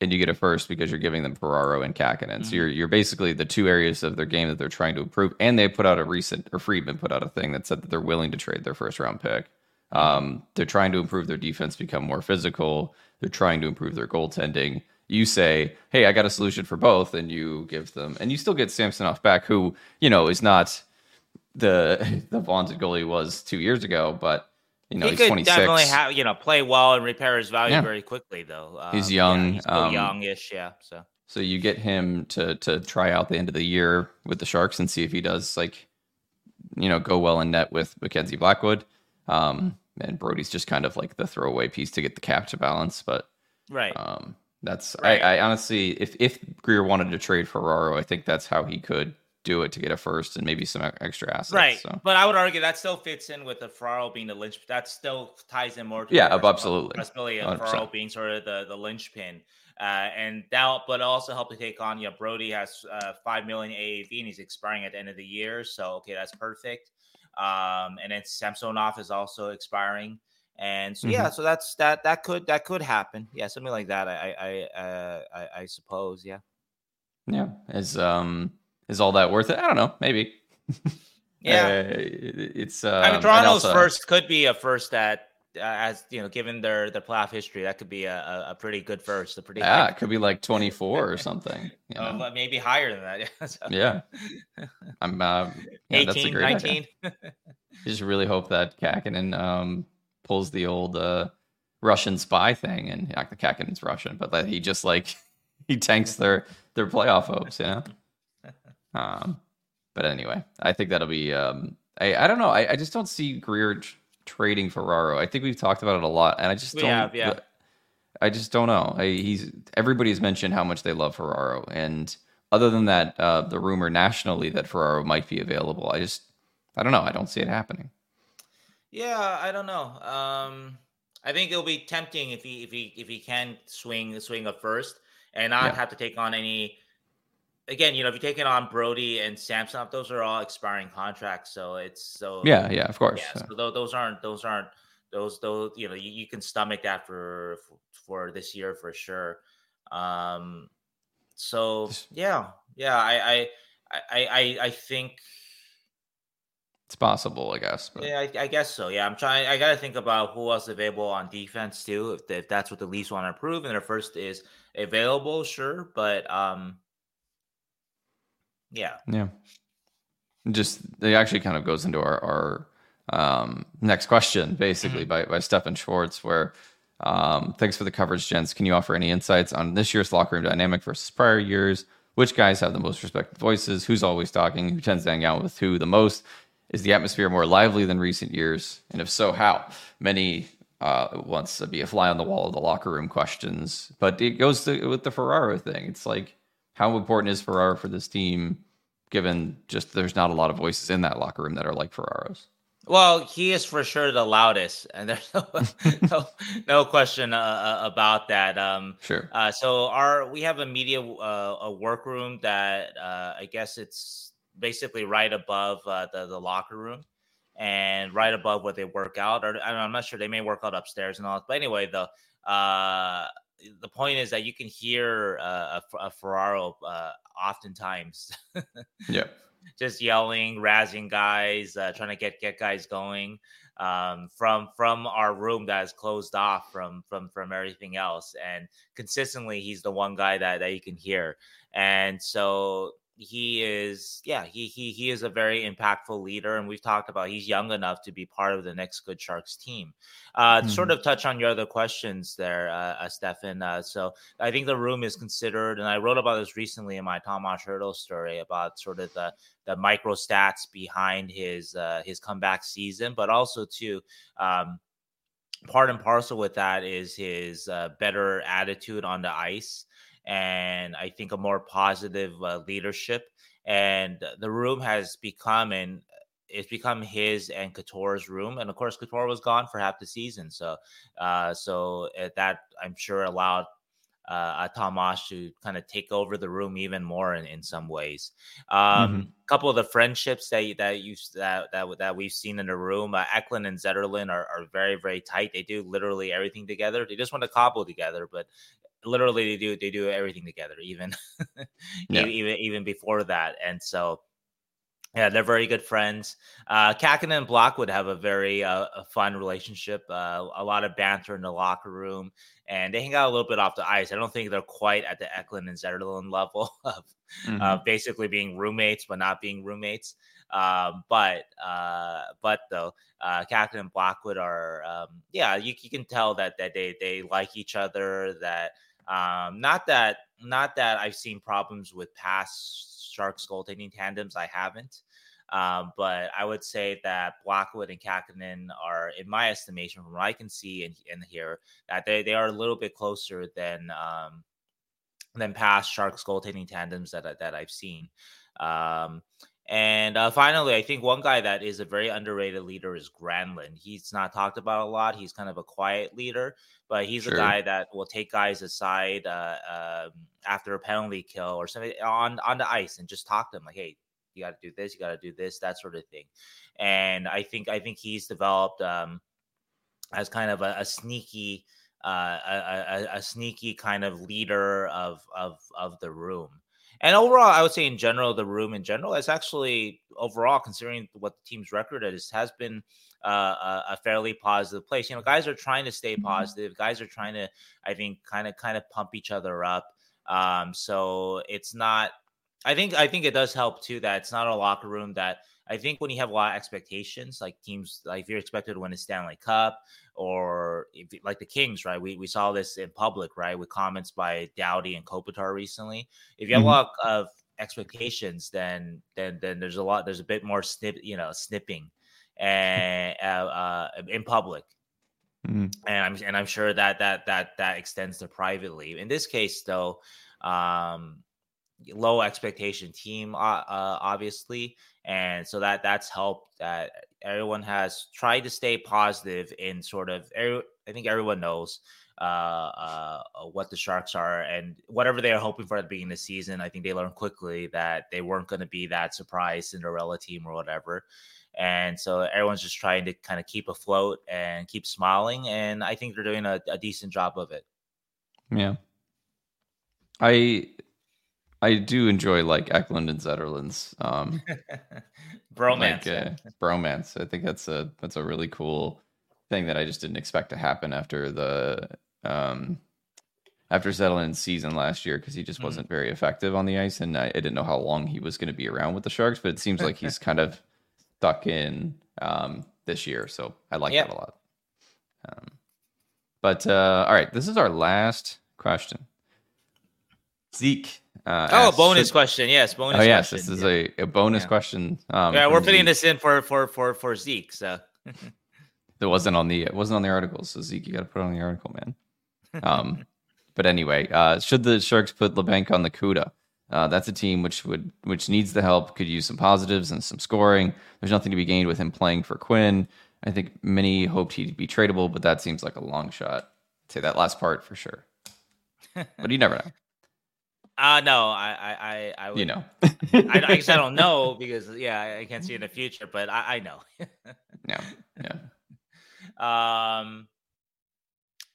and you get a first because you're giving them Ferraro and Kahkonen. Mm-hmm. So you're you're basically the two areas of their game that they're trying to improve. And they put out a recent or Friedman put out a thing that said that they're willing to trade their first round pick. Um, they're trying to improve their defense, become more physical. They're trying to improve their goaltending. You say, "Hey, I got a solution for both," and you give them, and you still get Samsonov back, who you know is not the the vaunted goalie was two years ago, but you know, he he's could 26. definitely have you know play well and repair his value Yeah. very quickly though. Um, He's yeah, young, he's um, youngish, yeah. So So you get him to to try out the end of the year with the Sharks and see if he does like, you know, go well in net with Mackenzie Blackwood. Um, and Brodie's just kind of like the throwaway piece to get the cap to balance. But right, um, that's Right. I, I honestly, if if Grier wanted to trade Ferraro, I think that's how he could do it to get a first and maybe some extra assets. right. So But I would argue that still fits in with the Ferraro being the linch. That still ties in more. To Yeah, the absolutely. Possibility of 100%. Ferraro being sort of the the linchpin. Uh, and that, but also help to take on. You know, Brodie has uh, five million AAV and he's expiring at the end of the year. So okay, that's perfect. Um, and then Samsonov is also expiring, and so yeah, so that's that that could that could happen. Yeah, something like that. I I I, uh, I, I suppose. Yeah. yeah, is um is all that worth it? I don't know. Maybe. Yeah. Uh, it's. Uh, I mean, Toronto's first could be a first that, uh, as you know, given their their playoff history, that could be a, a, pretty good first. A pretty Yeah, it could be like 24 or something. you uh, know? but maybe higher than that. Yeah, so Yeah. I'm uh, yeah, that's a 18, great idea. 19. I just really hope that Kahkonen um pulls the old uh Russian spy thing and Kahkonen's Russian, but that he just like he tanks their their playoff hopes, you know. Um but anyway, I think that'll be um I, I don't know. I, I just don't see Grier tr- trading Ferraro. I think we've talked about it a lot and I just We don't have, yeah. I just don't know. I, he's everybody's mentioned how much they love Ferraro, and other than that, uh, the rumor nationally that Ferraro might be available, I just I don't know. I don't see it happening. Yeah, I don't know. Um, I think it'll be tempting if he if he if he can swing swing a first and not Yeah. have to take on any. Again, you know, if you're taking on Brodie and Samson, those are all expiring contracts, so it's so Yeah, yeah, of course. Yeah, so tho- those aren't those aren't those those you know you, you can stomach that for for this year for sure. Um, so yeah, yeah, I I I I, I think It's possible, I guess. But yeah, I, I guess so. Yeah, I'm trying. I got to think about who else available on defense too. If, if that's what the Leafs want to improve, and their first is available, sure. But um, yeah, yeah, just it actually kind of goes into our our um, next question, basically by by Stefan Schwartz, where. Um, thanks for the coverage, gents. Can you offer any insights on this year's locker room dynamic versus prior years? Which guys have the most respected voices? Who's always talking? Who tends to hang out with who the most? Is the atmosphere more lively than recent years? And if so, how? Many uh, wants to be a fly on the wall of the locker room questions, but it goes to, with the Ferraro thing. It's like, how important is Ferraro for this team, given just there's not a lot of voices in that locker room that are like Ferraro's? Well, he is for sure the loudest, and there's no no, no question uh, uh, about that. Um, Sure. uh, so our we have a media uh, a workroom that uh, I guess it's basically right above uh, the the locker room, and right above where they work out. Or I I'm not sure they may work out upstairs and all. But anyway, the uh, the point is that you can hear uh, a, a Ferraro uh, oftentimes Yeah. just yelling, razzing guys, uh, trying to get get guys going um, from from our room that is closed off from from from everything else. And consistently, he's the one guy that that you can hear. And so he is, yeah, he he he is a very impactful leader. And we've talked about he's young enough to be part of the next Good Sharks team. Uh, to Sort of touch on your other questions there, uh, uh, Stefan. Uh, so I think the room is considered, and I wrote about this recently in my Tomas Hertl story about sort of the the micro stats behind his uh, his comeback season, but also too. Um, part and parcel with that is his uh, better attitude on the ice and i think a more positive uh, leadership and the room has become and it's become his and Couture's room, and of course Couture was gone for half the season, so uh, so uh, that I'm sure allowed uh, Tomas to kind of take over the room even more in, in some ways. Um, A couple of the friendships that that you that that that we've seen in the room, uh, Eklund and Zetterlund are, are very very tight. They do literally everything together. They just want to cobble together, but literally they do they do everything together, even Yeah. even even before that. And so Yeah, they're very good friends. Uh, and Blackwood have a very uh, a fun relationship. Uh, a lot of banter in the locker room, and they hang out a little bit off the ice. I don't think they're quite at the Eklund and Zetterlund level of mm-hmm. basically being roommates, but not being roommates. Um, but uh, but though, uh, and Blackwood are um, yeah, you, you can tell that that they they like each other. That um, not that not that I've seen problems with past Sharks goaltending tandems. I haven't. Um, but I would say that Blackwood and Kahkonen are, in my estimation, from what I can see and, and hear, that they, they are a little bit closer than um, than past Sharks goaltending tandems that that I've seen. Um, and uh, finally, I think one guy that is a very underrated leader is Granlund. He's not talked about a lot. He's kind of a quiet leader, but he's sure. a guy that will take guys aside uh, uh, after a penalty kill or something on on the ice and just talk to them like, "Hey, you got to do this, you got to do this, that sort of thing." And I think I think he's developed um, as kind of a, a sneaky. Uh, a, a, a, sneaky kind of leader of of of the room, and overall, I would say in general, the room in general is actually overall, considering what the team's record is, has been uh, a, fairly positive place. You know, guys are trying to stay mm-hmm. positive. Guys are trying to, I think, kind of kind of pump each other up. Um, so it's not. I think I think it does help too that it's not a locker room that I think when you have a lot of expectations, like teams, like if you're expected to win a Stanley Cup or if, like the Kings, right? We, we saw this in public, right? With comments by Doughty and Kopitar recently. If you have mm-hmm. a lot of expectations, then then then there's a lot, there's a bit more snip, you know, snipping and uh, uh, in public. Mm-hmm. And I'm and I'm sure that that that that extends to privately. In this case, though, um, low expectation team, uh, uh, obviously, and so that that's helped. That everyone has tried to stay positive in sort of. I think everyone knows uh, uh, what the Sharks are and whatever they are hoping for at the beginning of the season. I think they learned quickly that they weren't going to be that surprise Cinderella team or whatever. And so everyone's just trying to kind of keep afloat and keep smiling. And I think they're doing a, a decent job of it. Yeah. I I do enjoy like Eklund and Zetterlund's um bromance. Like, uh, bromance. I think that's a that's a really cool thing that I just didn't expect to happen after the um after Zetterlund's season last year because he just mm. wasn't very effective on the ice, and I, I didn't know how long he was going to be around with the Sharks. But it seems like he's kind of stuck in um, this year, so I like yep. that a lot. Um, but uh, all right, this is our last question. Zeke uh, oh, bonus should... question. Yes, bonus. Oh, yes, question. this is yeah. a, a bonus yeah. question. Um, yeah, we're putting Zeke. this in for for for for Zeke. So it wasn't on the it wasn't on the article. So Zeke, you got to put on the article, man. Um, but anyway, uh, should the Sharks put Labanc on the CUDA? Uh, that's a team which would which needs the help. Could use some positives and some scoring. There's nothing to be gained with him playing for Quinn. I think many hoped he'd be tradable, but that seems like a long shot. I'd say that last part for sure. but you never know. Uh no, I I I, would, you know. I, I guess I don't know because yeah, I can't see in the future, but I, I know. yeah, yeah. Um.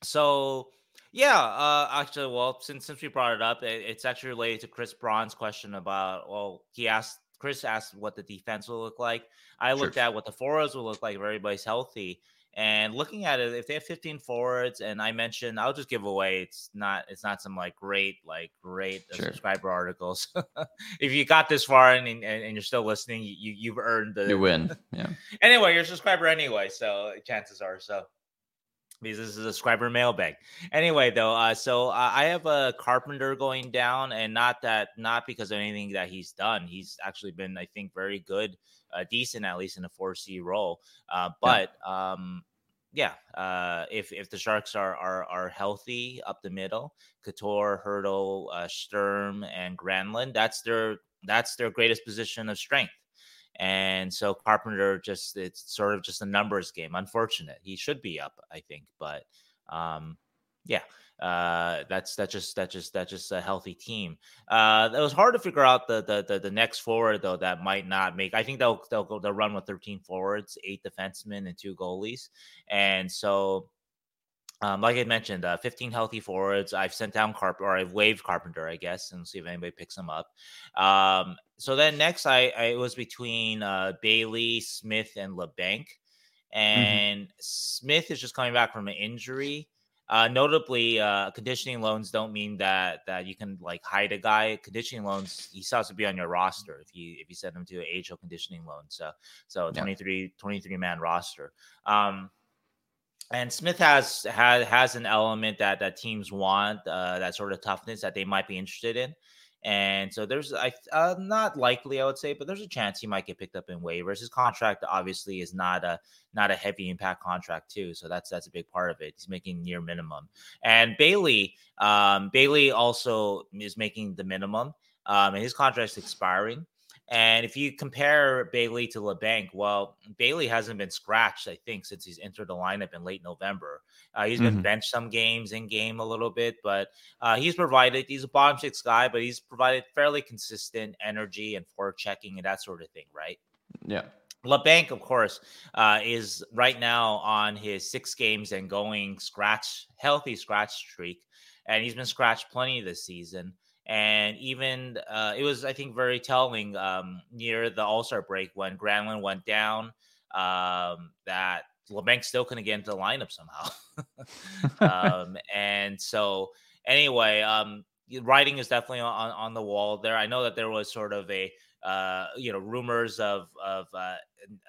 So yeah, uh, actually, well, since since we brought it up, it, it's actually related to Chris Braun's question about. Well, he asked Chris asked what the defense will look like. I looked sure. at what the forwards will look like if everybody's healthy. And looking at it, if they have 15 forwards, and I mentioned, I'll just give away. It's not, it's not some like great, like great uh, sure. subscriber articles. if you got this far and, and, and you're still listening, you you've earned the you win. Yeah. anyway, you're a subscriber anyway, so chances are so because this is a subscriber mailbag. Anyway, though, uh, so uh, I have a Carpenter going down, and not that, not because of anything that he's done. He's actually been, I think, very good uh, decent at least in a four C role. Uh, but yeah. um, yeah, uh, if if the Sharks are are are healthy up the middle, Couture, Hertl, uh, Sturm, and Granlund, that's their that's their greatest position of strength. And so Carpenter just it's sort of just a numbers game. Unfortunate. He should be up, I think, but um, yeah uh, that's that's just that's just that's just a healthy team. Uh, it was hard to figure out the, the the the, next forward though that might not make. I think they'll they'll go they'll run with 13 forwards, eight defensemen, and two goalies, and so Um, like I mentioned, uh, 15 healthy forwards. I've sent down Carpenter, or I've waived Carpenter, I guess, and see if anybody picks him up. Um, so then next, I, I it was between uh, Bailey, Smith, and Labanc. Mm-hmm. And mm-hmm. Smith is just coming back from an injury. Uh, notably, uh, conditioning loans don't mean that that you can like hide a guy. Conditioning loans, he still has to be on your roster if you if you send him to an AHL conditioning loan. So so 23, yeah. 23 man roster. Um, and Smith has has has an element that that teams want uh, that sort of toughness that they might be interested in. And so there's I uh, not likely I would say, but there's a chance he might get picked up in waivers. His contract obviously is not a not a heavy impact contract too, so that's that's a big part of it. He's making near minimum, and Bailey um, Bailey also is making the minimum, um, and his contract's expiring. And if you compare Bailey to Labanc, well, Bailey hasn't been scratched, I think, since he's entered the lineup in late November. Uh, he's mm-hmm. been benched some games in game a little bit, but uh, he's provided, he's a bottom six guy, but he's provided fairly consistent energy and forward checking and that sort of thing, right? Yeah. Labanc, of course, uh, is right now on his six games and going scratch, healthy scratch streak. And he's been scratched plenty this season. And even uh, it was, I think, very telling um, near the All Star break when Granlund went down um, that Labanc still couldn't get into the lineup somehow. um, and so, anyway, um, writing is definitely on, on the wall there. I know that there was sort of a uh, you know, rumors of of uh,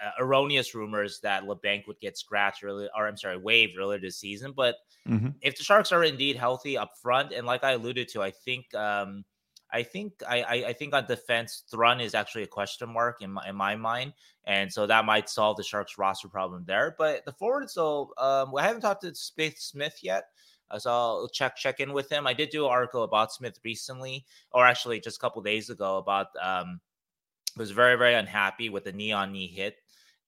uh, erroneous rumors that Labanc would get scratched early, or I'm sorry, waived earlier this season. But mm-hmm. if the Sharks are indeed healthy up front, and like I alluded to, I think um, I think I, I, I think on defense, Thrun is actually a question mark in my in my mind, and so that might solve the Sharks roster problem there. But the forward, so um, I haven't talked to Smith Smith yet. Uh, so I'll check check in with him. I did do an article about Smith recently, or actually just a couple days ago about um, was very very unhappy with the knee on knee hit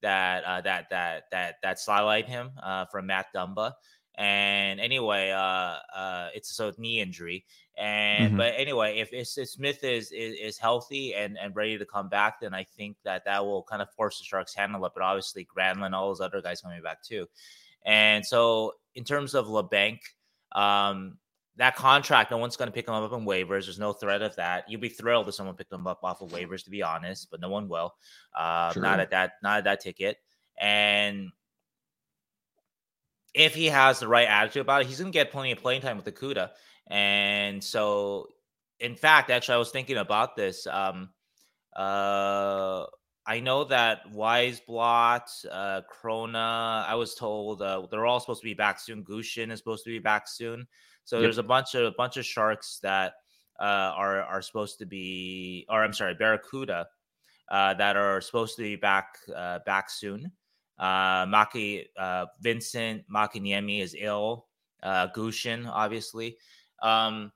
that uh, that that that that sidelined him uh, from Matt Dumba. And anyway, uh, uh, it's a knee injury. And mm-hmm. but anyway, if, if Smith is, is, is healthy and and ready to come back, then I think that that will kind of force the Sharks handle it. But obviously, Granlund, all those other guys coming back too. And so, in terms of Labanc, um, that contract, no one's going to pick him up on waivers. There's no threat of that. You'd be thrilled if someone picked him up off of waivers, to be honest, but no one will. Uh, not at that, not at that ticket. And if he has the right attitude about it, he's going to get plenty of playing time with the CUDA. And so, in fact, actually, I was thinking about this. Um, uh, I know that Wiesblatt, uh, Chrona, I was told uh, they're all supposed to be back soon. Gushchin is supposed to be back soon. So yep. there's a bunch of a bunch of sharks that uh, are are supposed to be, or I'm sorry, barracuda uh, that are supposed to be back uh, back soon. Uh, Maki uh, Vincent Makiniemi is ill. Uh, Gushchin, obviously. Um,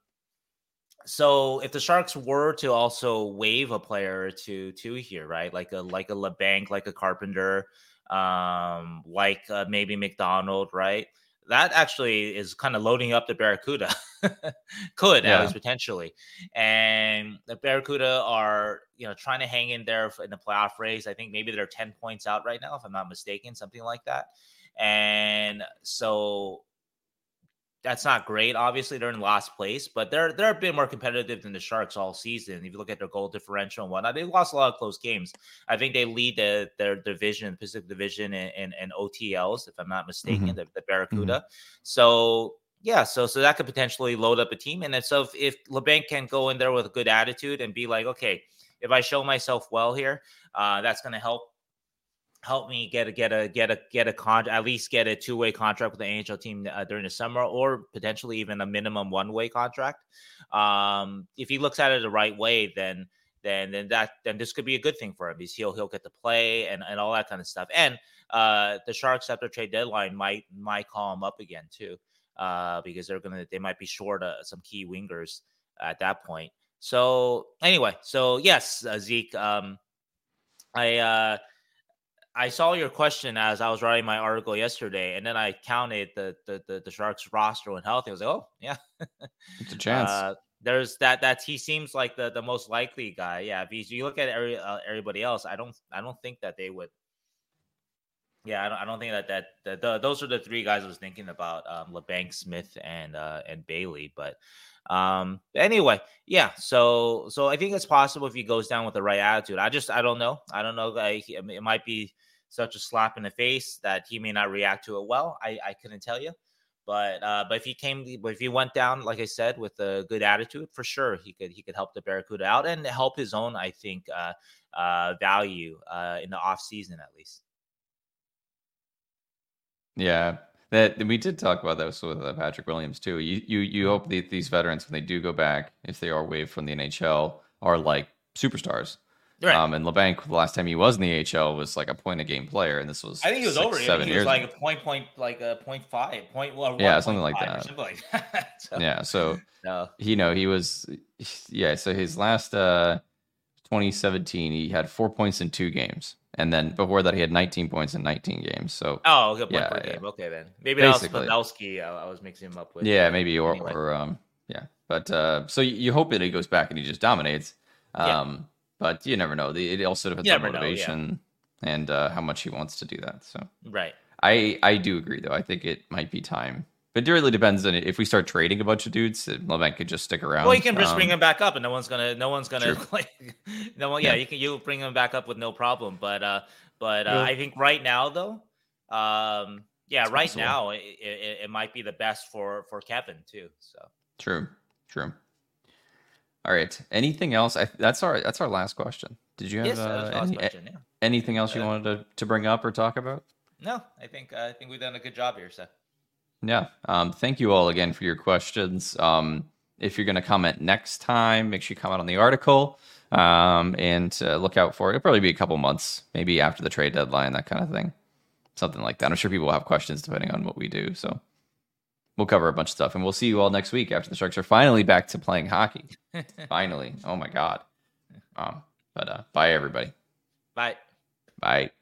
so if the Sharks were to also waive a player or two, here, right, like a like a Labanc, like a Carpenter, um, like uh, maybe MacDonald, right? That actually is kind of loading up the Barracuda. Could yeah. at least potentially. And the Barracuda are, you know, trying to hang in there in the playoff race. I think maybe they're 10 points out right now, if I'm not mistaken, something like that. And so that's not great. Obviously, they're in last place, but they're they're a bit more competitive than the Sharks all season. If you look at their goal differential and whatnot, they've lost a lot of close games. I think they lead the, their division, Pacific Division, and, and, OTLs, if I'm not mistaken, mm-hmm. the, the, Barracuda. Mm-hmm. So yeah, so so that could potentially load up a team. And then so if, if Labanc can go in there with a good attitude and be like, okay, if I show myself well here, uh, that's going to help help me get a get a get a get a con at least get a two way contract with the NHL team uh, during the summer, or potentially even a minimum one way contract. Um, if he looks at it the right way, then then then that then this could be a good thing for him because he'll he'll get to play and and all that kind of stuff. And uh, the Sharks after trade deadline might might call him up again too, uh, because they're gonna they might be short uh, some key wingers at that point. So anyway, so yes, uh, Zeke, um, I uh I saw your question as I was writing my article yesterday, and then I counted the the the, the Sharks roster when healthy. I was like, oh yeah, it's a chance. Uh, there's that that he seems like the the most likely guy. Yeah, because you look at every uh, everybody else, I don't I don't think that they would. Yeah, I don't, I don't think that, that that the, those are the three guys I was thinking about: um, Labanc, Smith, and uh, and Bailey. But um, anyway, yeah. So so I think it's possible if he goes down with the right attitude. I just I don't know. I don't know. Like, it might be such a slap in the face that he may not react to it well. I I couldn't tell you. But uh, but if he came, if he went down, like I said, with a good attitude, for sure he could he could help the Barracuda out and help his own, I think, uh, uh, value uh, in the off season at least. Yeah, that we did talk about this with uh, Patrick Williams too. You you you hope that these veterans, when they do go back, if they are waived from the NHL, are like superstars. Right. Um, and Labanc, the last time he was in the AHL, was like a point a game player, and this was I think he was six, over. Seven he years was like ago. a point point like a point five point well, yeah something like that. Something like that. so, yeah, so no. you know he was yeah. So his last uh 2017, he had four points in two games. And then before that, he had 19 points in 19 games. So oh, good point yeah, per yeah. game. Okay, then maybe Basically. that was Pavelski. I, I, was mixing him up with. Yeah, maybe or anyway. or um yeah. But uh, so you, you, hope that he goes back and he just dominates. Um, yeah. But you never know. It also depends on motivation know, yeah. and uh, how much he wants to do that. So right. I I do agree though. I think it might be time but it really depends on if we start trading a bunch of dudes, Labanc could just stick around. Well, you can just um, bring him back up, and no one's gonna, no one's gonna, like, no one. Yeah, yeah, you can, you bring him back up with no problem. But, uh, but uh, yeah. I think right now, though, um, yeah, it's right possible. now it, it, it, might be the best for for Kevin too. So true, true. All right. Anything else? I, that's our that's our last question. Did you have yes, uh, any, question, yeah. anything else you uh, wanted to, to bring up or talk about? No, I think I think we've done a good job here. So. Yeah. Um, thank you all again for your questions. Um, if you're going to comment next time, make sure you comment on the article um, and uh, look out for it. It'll probably be a couple months, maybe after the trade deadline, that kind of thing. Something like that. I'm sure people will have questions depending on what we do. So we'll cover a bunch of stuff and we'll see you all next week after the Sharks are finally back to playing hockey. finally. Oh my God. Um, but uh, bye, everybody. Bye. Bye.